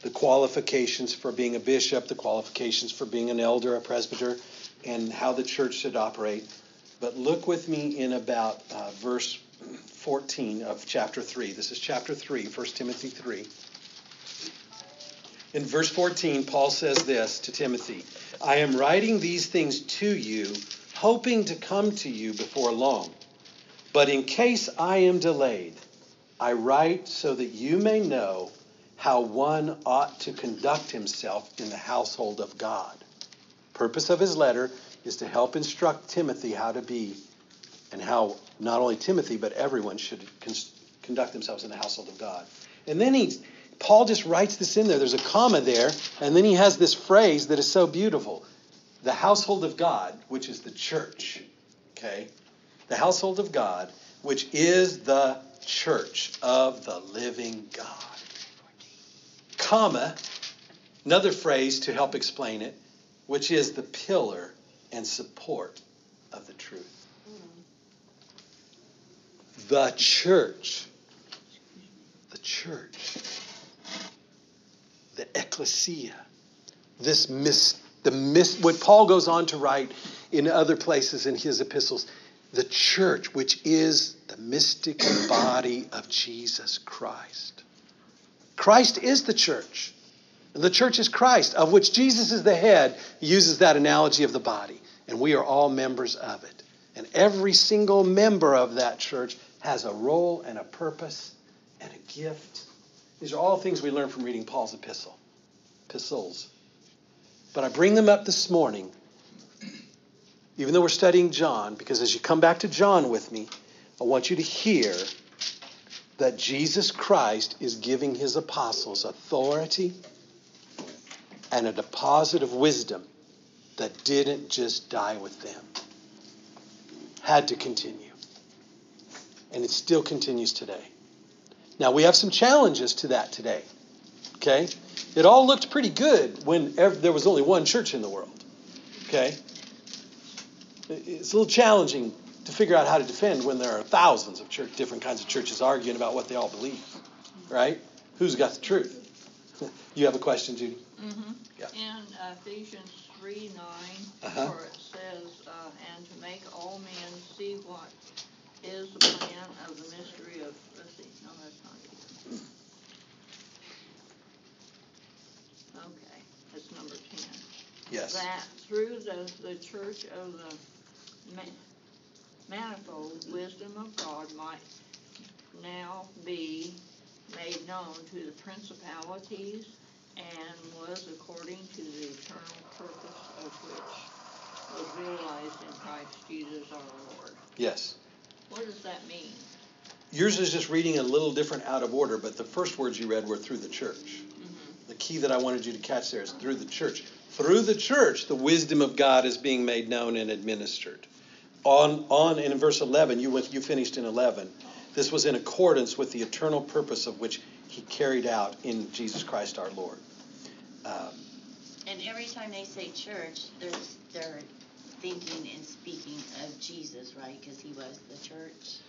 the qualifications for being a bishop, the qualifications for being an elder, a presbyter, and how the church should operate. But look with me in about uh, verse 14 of chapter 3. This is chapter 3, 1 Timothy 3. In verse 14, Paul says this to Timothy I am writing these things to you, hoping to come to you before long. But in case I am delayed, I write so that you may know how one ought to conduct himself in the household of God. Purpose of his letter is to help instruct Timothy how to be and how not only Timothy but everyone should con- conduct themselves in the household of God. And then he Paul just writes this in there. There's a comma there, and then he has this phrase that is so beautiful. The household of God, which is the church. Okay? The household of God, which is the church of the living God. Comma, another phrase to help explain it, which is the pillar and support of the truth. The church. The church. The ecclesia. This mis, the mis, what Paul goes on to write in other places in his epistles. The church, which is the mystical body of Jesus Christ. Christ is the church. And the church is Christ, of which Jesus is the head. He uses that analogy of the body. And we are all members of it. And every single member of that church has a role and a purpose and a gift. These are all things we learn from reading Paul's epistle, epistles. But I bring them up this morning, even though we're studying John, because as you come back to John with me, I want you to hear that Jesus Christ is giving his apostles authority and a deposit of wisdom that didn't just die with them, had to continue. And it still continues today. Now, we have some challenges to that today. Okay? It all looked pretty good when there was only one church in the world. Okay? It's a little challenging to figure out how to defend when there are thousands of church, different kinds of churches arguing about what they all believe. Right? Who's got the truth? you have a question, Judy? Mm-hmm. Yeah. In Ephesians 3 9, Uh-huh. where it says, uh, and to make all men see what is the plan of the mystery of, let's see, no, that's not it. Okay, it's number 10. Yes. That through the, the church of the manifold wisdom of God might now be made known to the principalities and was according to the eternal purpose of which was realized in Christ Jesus our Lord. Yes. What does that mean? Yours is just reading a little different out of order, but the first words you read were through the church. Mm-hmm. The key that I wanted you to catch there is through the church. Through the church, the wisdom of God is being made known and administered. On, on and in verse 11, you, went, you finished in 11. This was in accordance with the eternal purpose of which he carried out in Jesus Christ our Lord. Um, And every time they say church, they're, they're thinking and speaking of Jesus, right? Because he was the church.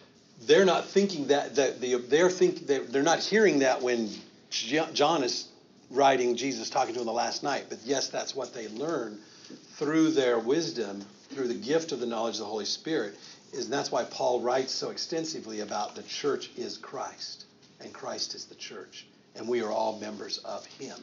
they're not thinking that, that they, they're, think, they're, they're not hearing that when John is writing Jesus talking to them the last night. But yes, that's what they learn through their wisdom, through the gift of the knowledge of the Holy Spirit. Is and that's why Paul writes so extensively about the church is Christ, and Christ is the church, and we are all members of Him.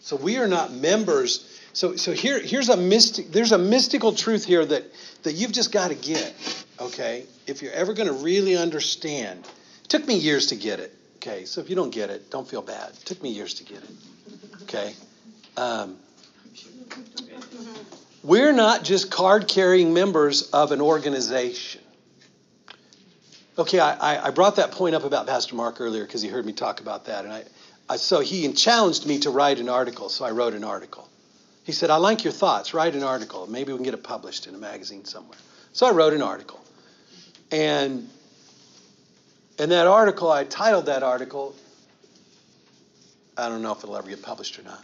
So we are not members. So so here here's a mystic. There's a mystical truth here that that you've just got to get. Okay, if you're ever going to really understand, it took me years to get it. Okay, so if you don't get it, don't feel bad. It took me years to get it. Okay. Um, we're not just card carrying members of an organization. Okay, I, I brought that point up about Pastor Mark earlier because he heard me talk about that. And I, I, so he challenged me to write an article, so I wrote an article. He said, I like your thoughts, write an article. Maybe we can get it published in a magazine somewhere. So I wrote an article. And in that article, I titled that article, I don't know if it'll ever get published or not.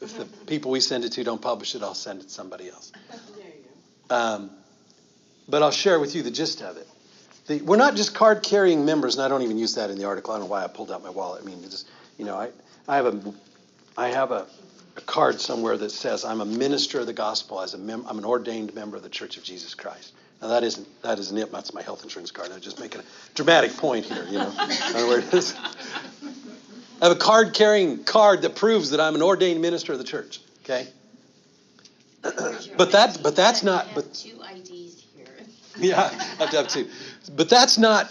If the people we send it to don't publish it, I'll send it to somebody else. Um, but I'll share with you the gist of it. The, we're not just card carrying members, and I don't even use that in the article. I don't know why I pulled out my wallet. I mean, just, you know, I, I have a, I have a, a card somewhere that says I'm a minister of the gospel. As a mem- I'm an ordained member of the Church of Jesus Christ. Now that isn't that isn't it. That's my health insurance card. I'm just making a dramatic point here. You know, I don't know where it is. I have a card carrying card that proves that I'm an ordained minister of the church. Okay. but that but that's not but two IDs here. yeah, I have to have two. But that's not.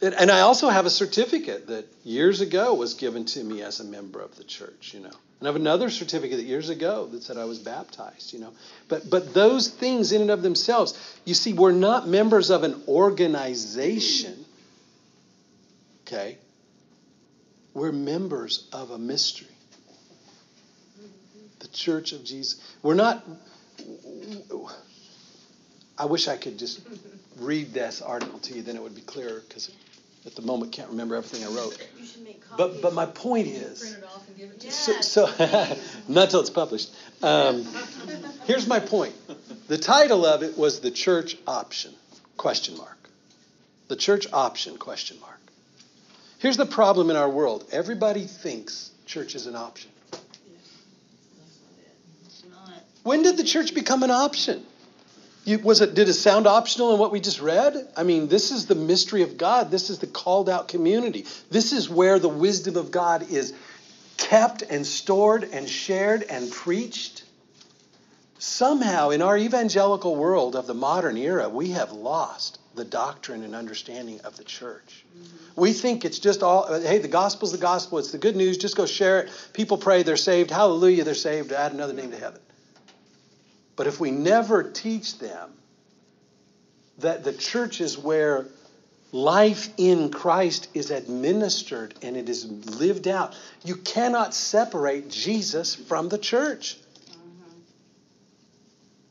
And I also have a certificate that years ago was given to me as a member of the church. You know, and I have another certificate that years ago that said I was baptized. You know, but but those things in and of themselves, you see, we're not members of an organization. Okay. We're members of a mystery. The Church of Jesus. We're not. I wish I could just read this article to you, then it would be clearer because at the moment can't remember everything I wrote. You should make copies. But but my point is, Print it off and give it to us. so, so not till it's published. Um, here's my point. The title of it was the church option question mark. The church option question mark. Here's the problem in our world. Everybody thinks church is an option. When did the church become an option? Was it did it sound optional in what we just read? I mean, this is the mystery of God. This is the called out community. This is where the wisdom of God is kept and stored and shared and preached. Somehow, in our evangelical world of the modern era, we have lost the doctrine and understanding of the church. Mm-hmm. We think it's just all, hey, the gospel's the gospel, it's the good news, just go share it. People pray, they're saved. Hallelujah, they're saved. Add another name to heaven. But if we never teach them that the church is where life in Christ is administered and it is lived out, you cannot separate Jesus from the church.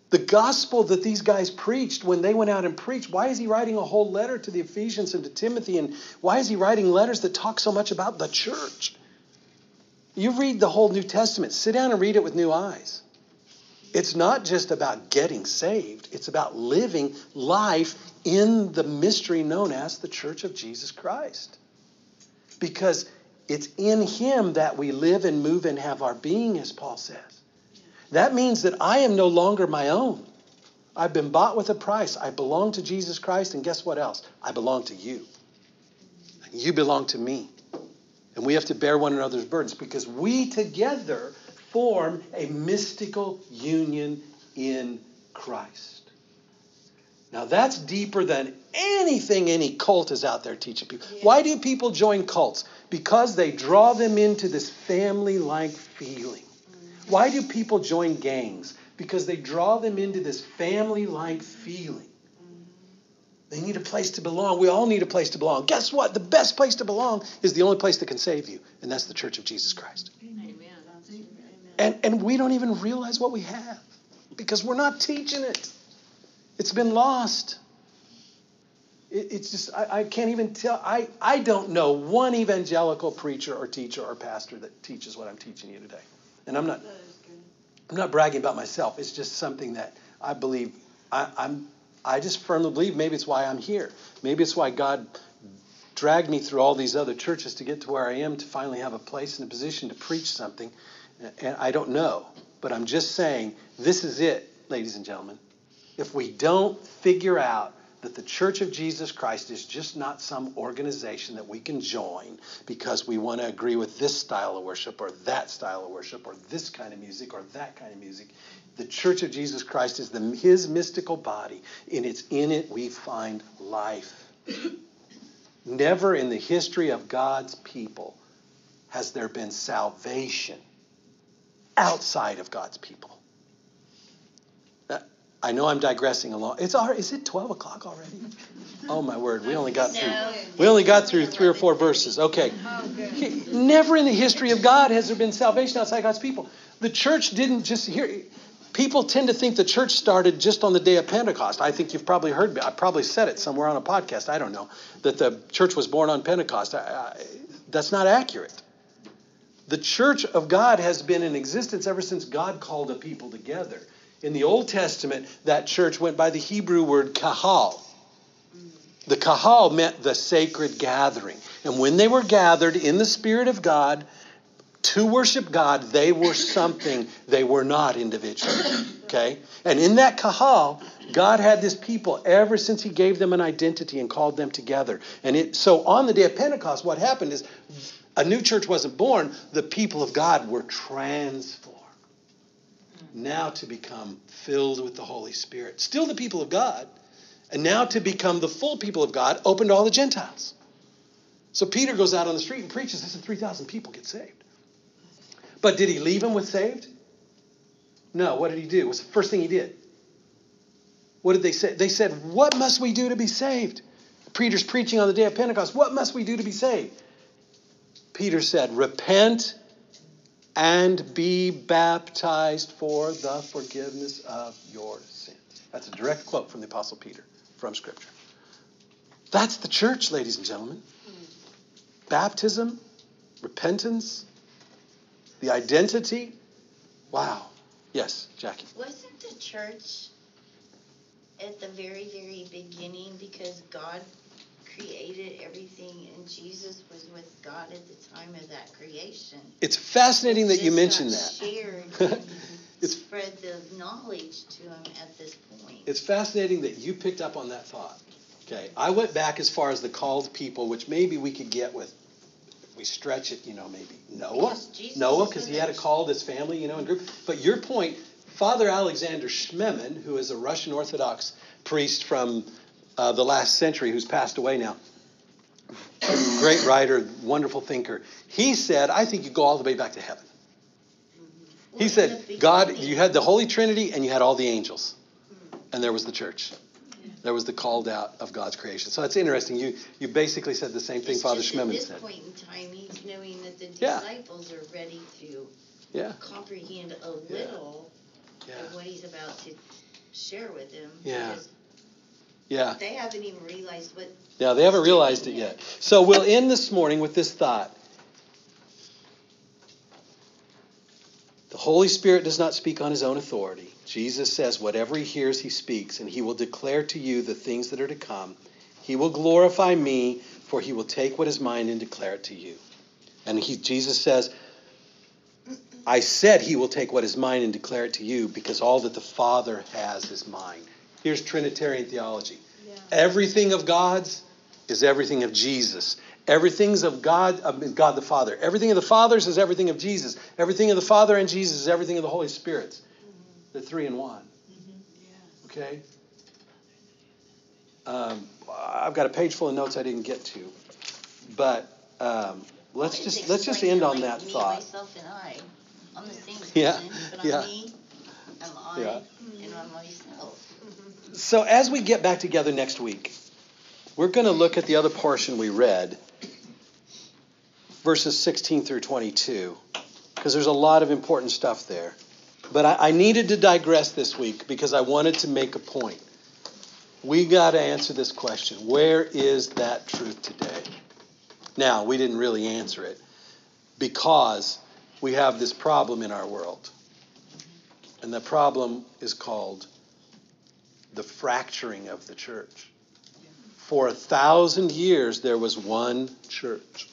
The gospel that these guys preached when they went out and preached, why is he writing a whole letter to the Ephesians and to Timothy? And why is he writing letters that talk so much about the church? You read the whole New Testament, sit down and read it with new eyes. It's not just about getting saved, it's about living life in the mystery known as the church of Jesus Christ. Because it's in him that we live and move and have our being, as Paul says. That means that I am no longer my own. I've been bought with a price. I belong to Jesus Christ, and guess what else? I belong to you. You belong to me. And we have to bear one another's burdens because we together form a mystical union in Christ. Now, that's deeper than anything any cult is out there teaching people. Yeah. Why do people join cults? Because they draw them into this family like feeling. Why do people join gangs? Because they draw them into this family like feeling. They need a place to belong. We all need a place to belong. Guess what? The best place to belong is the only place that can save you, and that's the church of Jesus Christ. Amen. And, and we don't even realize what we have because we're not teaching it. It's been lost. It, it's just, I, I can't even tell. I, I don't know one evangelical preacher or teacher or pastor that teaches what I'm teaching you today. And I'm not, I'm not bragging about myself. It's just something that I believe. I, I'm, I just firmly believe maybe it's why I'm here. Maybe it's why God dragged me through all these other churches to get to where I am to finally have a place and a position to preach something. And I don't know, but I'm just saying this is it, ladies and gentlemen. If we don't figure out that the Church of Jesus Christ is just not some organization that we can join because we want to agree with this style of worship or that style of worship or this kind of music or that kind of music. The Church of Jesus Christ is the, his mystical body, and it's in it we find life. Never in the history of God's people has there been salvation outside of God's people. I know I'm digressing a lot. It's our, is it 12 o'clock already? Oh my word, we only got through we only got through three or four verses. Okay. Oh, never in the history of God has there been salvation outside God's people. The church didn't just hear people tend to think the church started just on the day of Pentecost. I think you've probably heard me. I probably said it somewhere on a podcast. I don't know that the church was born on Pentecost. I, I, that's not accurate. The church of God has been in existence ever since God called a people together. In the Old Testament, that church went by the Hebrew word kahal. The kahal meant the sacred gathering. And when they were gathered in the Spirit of God to worship God, they were something they were not individually. Okay? And in that kahal, God had this people ever since He gave them an identity and called them together. And it, so on the day of Pentecost, what happened is a new church wasn't born, the people of God were transformed now to become filled with the Holy Spirit. Still the people of God, and now to become the full people of God, open to all the Gentiles. So Peter goes out on the street and preaches, this, and 3,000 people get saved. But did he leave them with saved? No. What did he do? What's the first thing he did? What did they say? They said, What must we do to be saved? Peter's preaching on the day of Pentecost. What must we do to be saved? Peter said, Repent and be baptized for the forgiveness of your sins. That's a direct quote from the Apostle Peter from Scripture. That's the church, ladies and gentlemen. Baptism, repentance, the identity. Wow. Yes, Jackie. Wasn't the church at the very, very beginning because God created everything, and Jesus was with God at the time of that creation. It's fascinating that you mentioned that. Shared. It's- spread the knowledge to them at this point. It's fascinating that you picked up on that thought. Okay, I went back as far as the called people, which maybe we could get with, we stretch it, you know, maybe Noah. Because Noah, because he had a next- called his family, you know, and group. But your point, Father Alexander Schmemann, who is a Russian Orthodox priest from uh, the last century, who's passed away now, great writer, wonderful thinker. He said, I think you go all the way back to heaven. He said, God, you had the Holy Trinity and you had all the angels. And there was the church. There was the called out of God's creation. So it's interesting. You you basically said the same thing It's Father Schmemann At this said. point in time, he's knowing that the Yeah. disciples are ready to Yeah. comprehend a Yeah. little Yeah. of what he's about to share with them. Yeah. because Yeah. They haven't even realized what. Yeah, they haven't realized it yet. So we'll end this morning with this thought. The Holy Spirit does not speak on his own authority. Jesus says, Whatever he hears, he speaks, and he will declare to you the things that are to come. He will glorify me, for he will take what is mine and declare it to you. And he, Jesus says, I said he will take what is mine and declare it to you, because all that the Father has is mine. Here's Trinitarian theology. Everything of God's is everything of Jesus. Everything's of God, of God the Father. Everything of the Father's is everything of Jesus. Everything of the Father and Jesus is everything of the Holy Spirit. They're three in one. Okay? Um, I've got a page full of notes I didn't get to, but um, let's just let's just end on like that me, thought. Myself and I, I'm the same person, Yeah, but I'm yeah. me, I'm I, Yeah. and I'm myself. So as we get back together next week, we're going to look at the other portion we read, verses 16 through 22, because there's a lot of important stuff there. But I, I needed to digress this week because I wanted to make a point. We got to answer this question where is that truth today? Now, we didn't really answer it because we have this problem in our world. And the problem is called the fracturing of the church. For a thousand years, there was one church.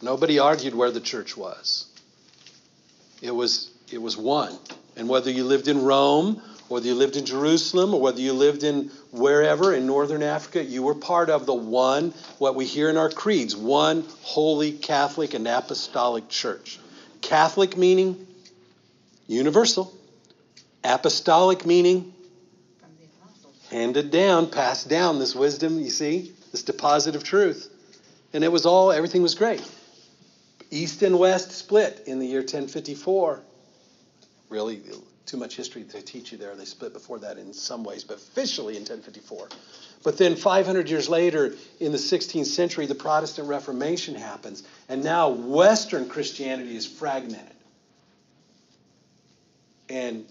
Nobody argued where the church was. It was, it was one. And whether you lived in Rome, whether you lived in Jerusalem, or whether you lived in wherever in northern Africa, you were part of the one, what we hear in our creeds, one holy Catholic and apostolic church. Catholic meaning universal, apostolic meaning handed down, passed down this wisdom, you see, this deposit of truth. And it was all, everything was great. East and West split in the year 1054. Really, too much history to teach you there. They split before that in some ways, but officially in 1054. But then 500 years later, in the 16th century, the Protestant Reformation happens, and now Western Christianity is fragmented. And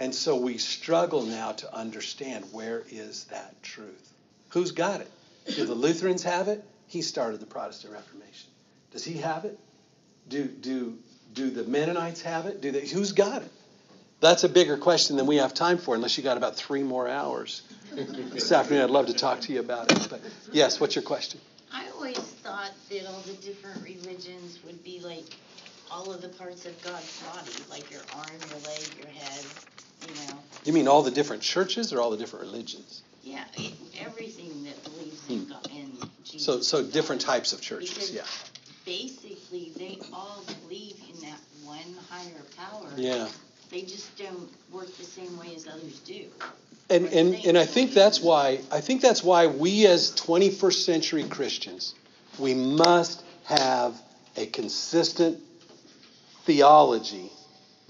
and so we struggle now to understand where is that truth? Who's got it? Do the Lutherans have it? He started the Protestant Reformation. Does he have it? Do do do the Mennonites have it? Do they who's got it? That's a bigger question than we have time for unless you got about 3 more hours. this afternoon I'd love to talk to you about it. But yes, what's your question? I always thought that all the different religions would be like all of the parts of God's body, like your arm, your leg, your head, you know. You mean all the different churches or all the different religions? Yeah, it, everything that believes in God in Jesus. Hmm. So so different types of churches, Because yeah. Basically, they all believe in that one higher power. Yeah. They just don't work the same way as others do. And, and, and I think that's why I think that's why we as 21st century Christians we must have a consistent theology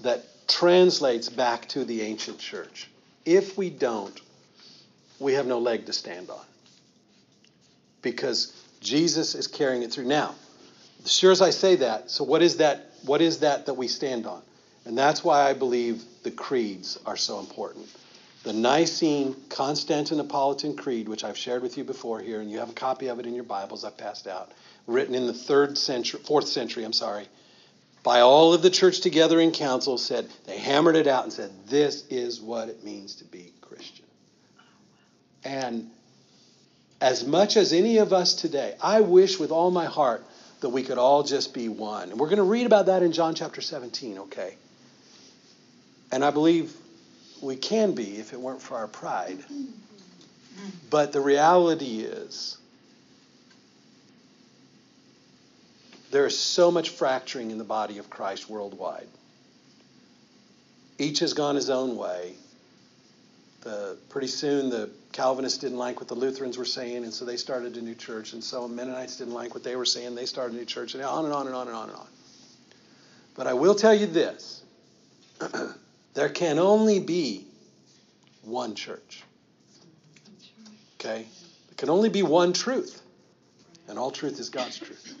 that translates back to the ancient church. If we don't, we have no leg to stand on. Because Jesus is carrying it through. Now, sure as I say that, so what is that what is that that we stand on? And that's why I believe the creeds are so important. The Nicene Constantinopolitan Creed, which I've shared with you before here, and you have a copy of it in your Bibles I've passed out, written in the third century, fourth century, I'm sorry, by all of the church together in council, said they hammered it out and said, "This is what it means to be Christian." And as much as any of us today, I wish with all my heart that we could all just be one. And we're going to read about that in John chapter 17, okay? And I believe we can be if it weren't for our pride. But the reality is, there is so much fracturing in the body of Christ worldwide. Each has gone his own way. The, pretty soon, the Calvinists didn't like what the Lutherans were saying, and so they started a new church. And so Mennonites didn't like what they were saying, they started a new church, and on and on and on and on and on. But I will tell you this there can only be one church. Okay? There can only be one truth, and all truth is God's truth.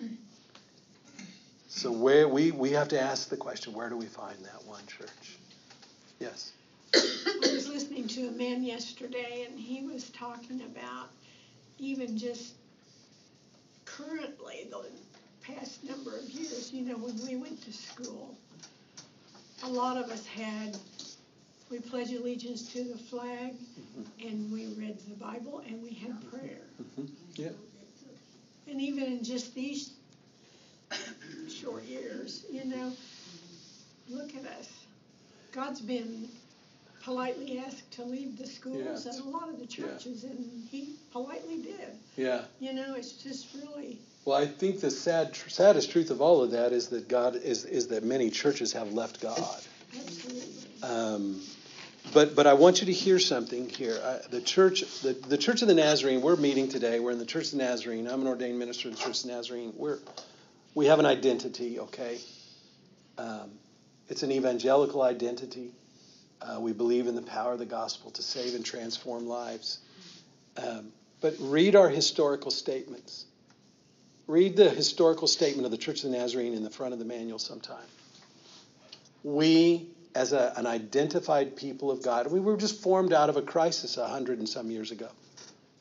So where we, we have to ask the question, where do we find that one church? Yes. I was listening to a man yesterday, and he was talking about even just currently, the past number of years, you know, when we went to school, a lot of us had, we pledge allegiance to the flag, mm-hmm. and we read the Bible, and we had prayer. Mm-hmm. Mm-hmm. Yeah. And even in just these short years, you know, look at us. God's been politely asked to leave the schools Yeah. and a lot of the churches, and he politely did. Yeah. You know, it's just really, Well, I think the sad, saddest truth of all of that is that God is, is that many churches have left God. absolutely. Um, but but I want you to hear something here. I, the church, the, the Church of the Nazarene. We're meeting today. We're in the Church of the Nazarene. I'm an ordained minister in the Church of the Nazarene. We're we have an identity. Okay, um, it's an evangelical identity. Uh, we believe in the power of the gospel to save and transform lives. Um, but read our historical statements. Read the historical statement of the Church of the Nazarene in the front of the manual sometime. We, as a, an identified people of God, we were just formed out of a crisis a hundred and some years ago.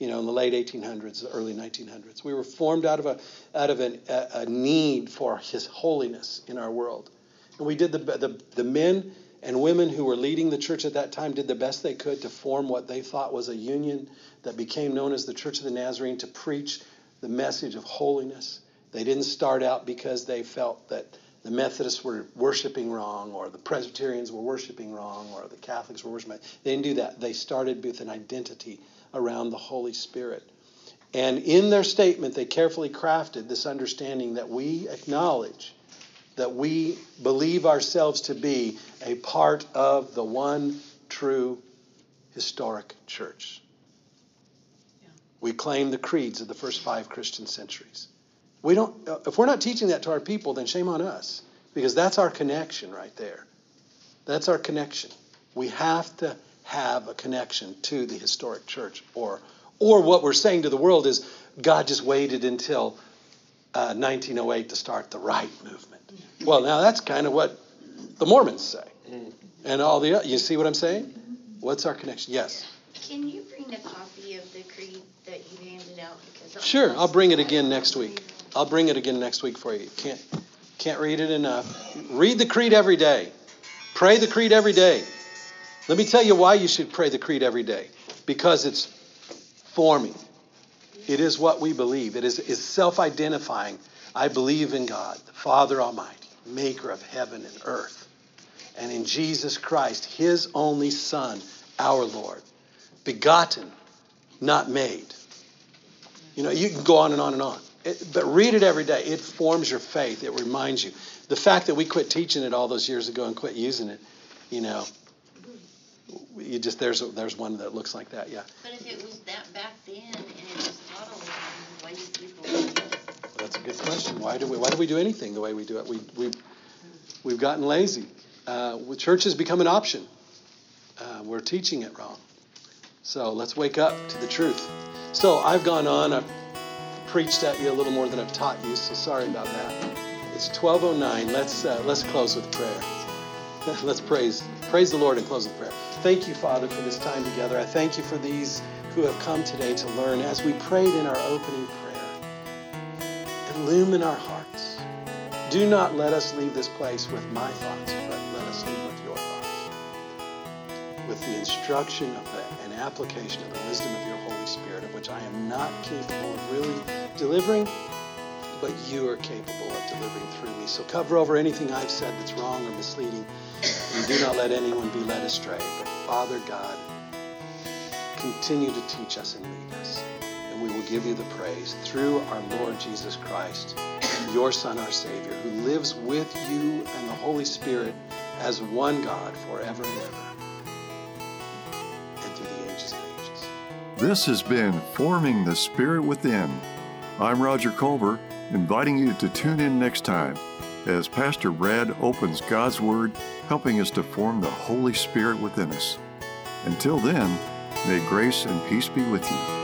You know, in the late 1800s, the early 1900s, we were formed out of a out of an, a, a need for His holiness in our world, and we did the, the the men and women who were leading the church at that time did the best they could to form what they thought was a union that became known as the Church of the Nazarene to preach the message of holiness. They didn't start out because they felt that the Methodists were worshiping wrong, or the Presbyterians were worshiping wrong, or the Catholics were worshiping. They didn't do that. They started with an identity around the Holy Spirit. And in their statement, they carefully crafted this understanding that we acknowledge that we believe ourselves to be a part of the one true historic church. We claim the creeds of the first five Christian centuries. We don't, uh, if we're not teaching that to our people, then shame on us, because that's our connection right there. That's our connection. We have to have a connection to the historic church, or, or what we're saying to the world is God just waited until uh, 1908 to start the right movement. Well, now that's kind of what the Mormons say, and all the you see what I'm saying? What's our connection? Yes. Can you bring a copy of the creed that you handed out? Because Sure, I'll bring it again next week. I'll bring it again next week for you. Can't can't read it enough. Read the creed every day. Pray the creed every day. Let me tell you why you should pray the creed every day. Because it's forming. It is what we believe. It is, is self-identifying. I believe in God, the Father Almighty, maker of heaven and earth. And in Jesus Christ, his only Son, our Lord, begotten, not made. You know, you can go on and on and on. It, but read it every day. It forms your faith. It reminds you. The fact that we quit teaching it all those years ago and quit using it, you know, you just there's a, there's one that looks like that. Yeah, But if it was that back then and it was the why do people it? that's a good question. Why do we why do we do anything the way we do it? We we we've gotten lazy. Uh, church has become an option. Uh, we're teaching it wrong. So let's wake up to the truth. So I've gone on. I've preached at you a little more than I've taught you. So sorry about that. It's 12:09. Let's uh, let's close with prayer. let's praise praise the Lord and close with prayer. Thank you, Father, for this time together. I thank you for these who have come today to learn. As we prayed in our opening prayer, illumine our hearts. Do not let us leave this place with my thoughts, but let us leave with your thoughts. With the instruction of the, and application of the wisdom of your Holy Spirit, of which I am not capable of really delivering, but you are capable of delivering through me. So cover over anything I've said that's wrong or misleading, and do not let anyone be led astray. But Father God, continue to teach us and lead us, and we will give you the praise through our Lord Jesus Christ, your Son, our Savior, who lives with you and the Holy Spirit as one God forever and ever, and through the ages of ages. This has been Forming the Spirit Within. I'm Roger Culver, inviting you to tune in next time as Pastor Brad opens God's Word, helping us to form the Holy Spirit within us. Until then, may grace and peace be with you.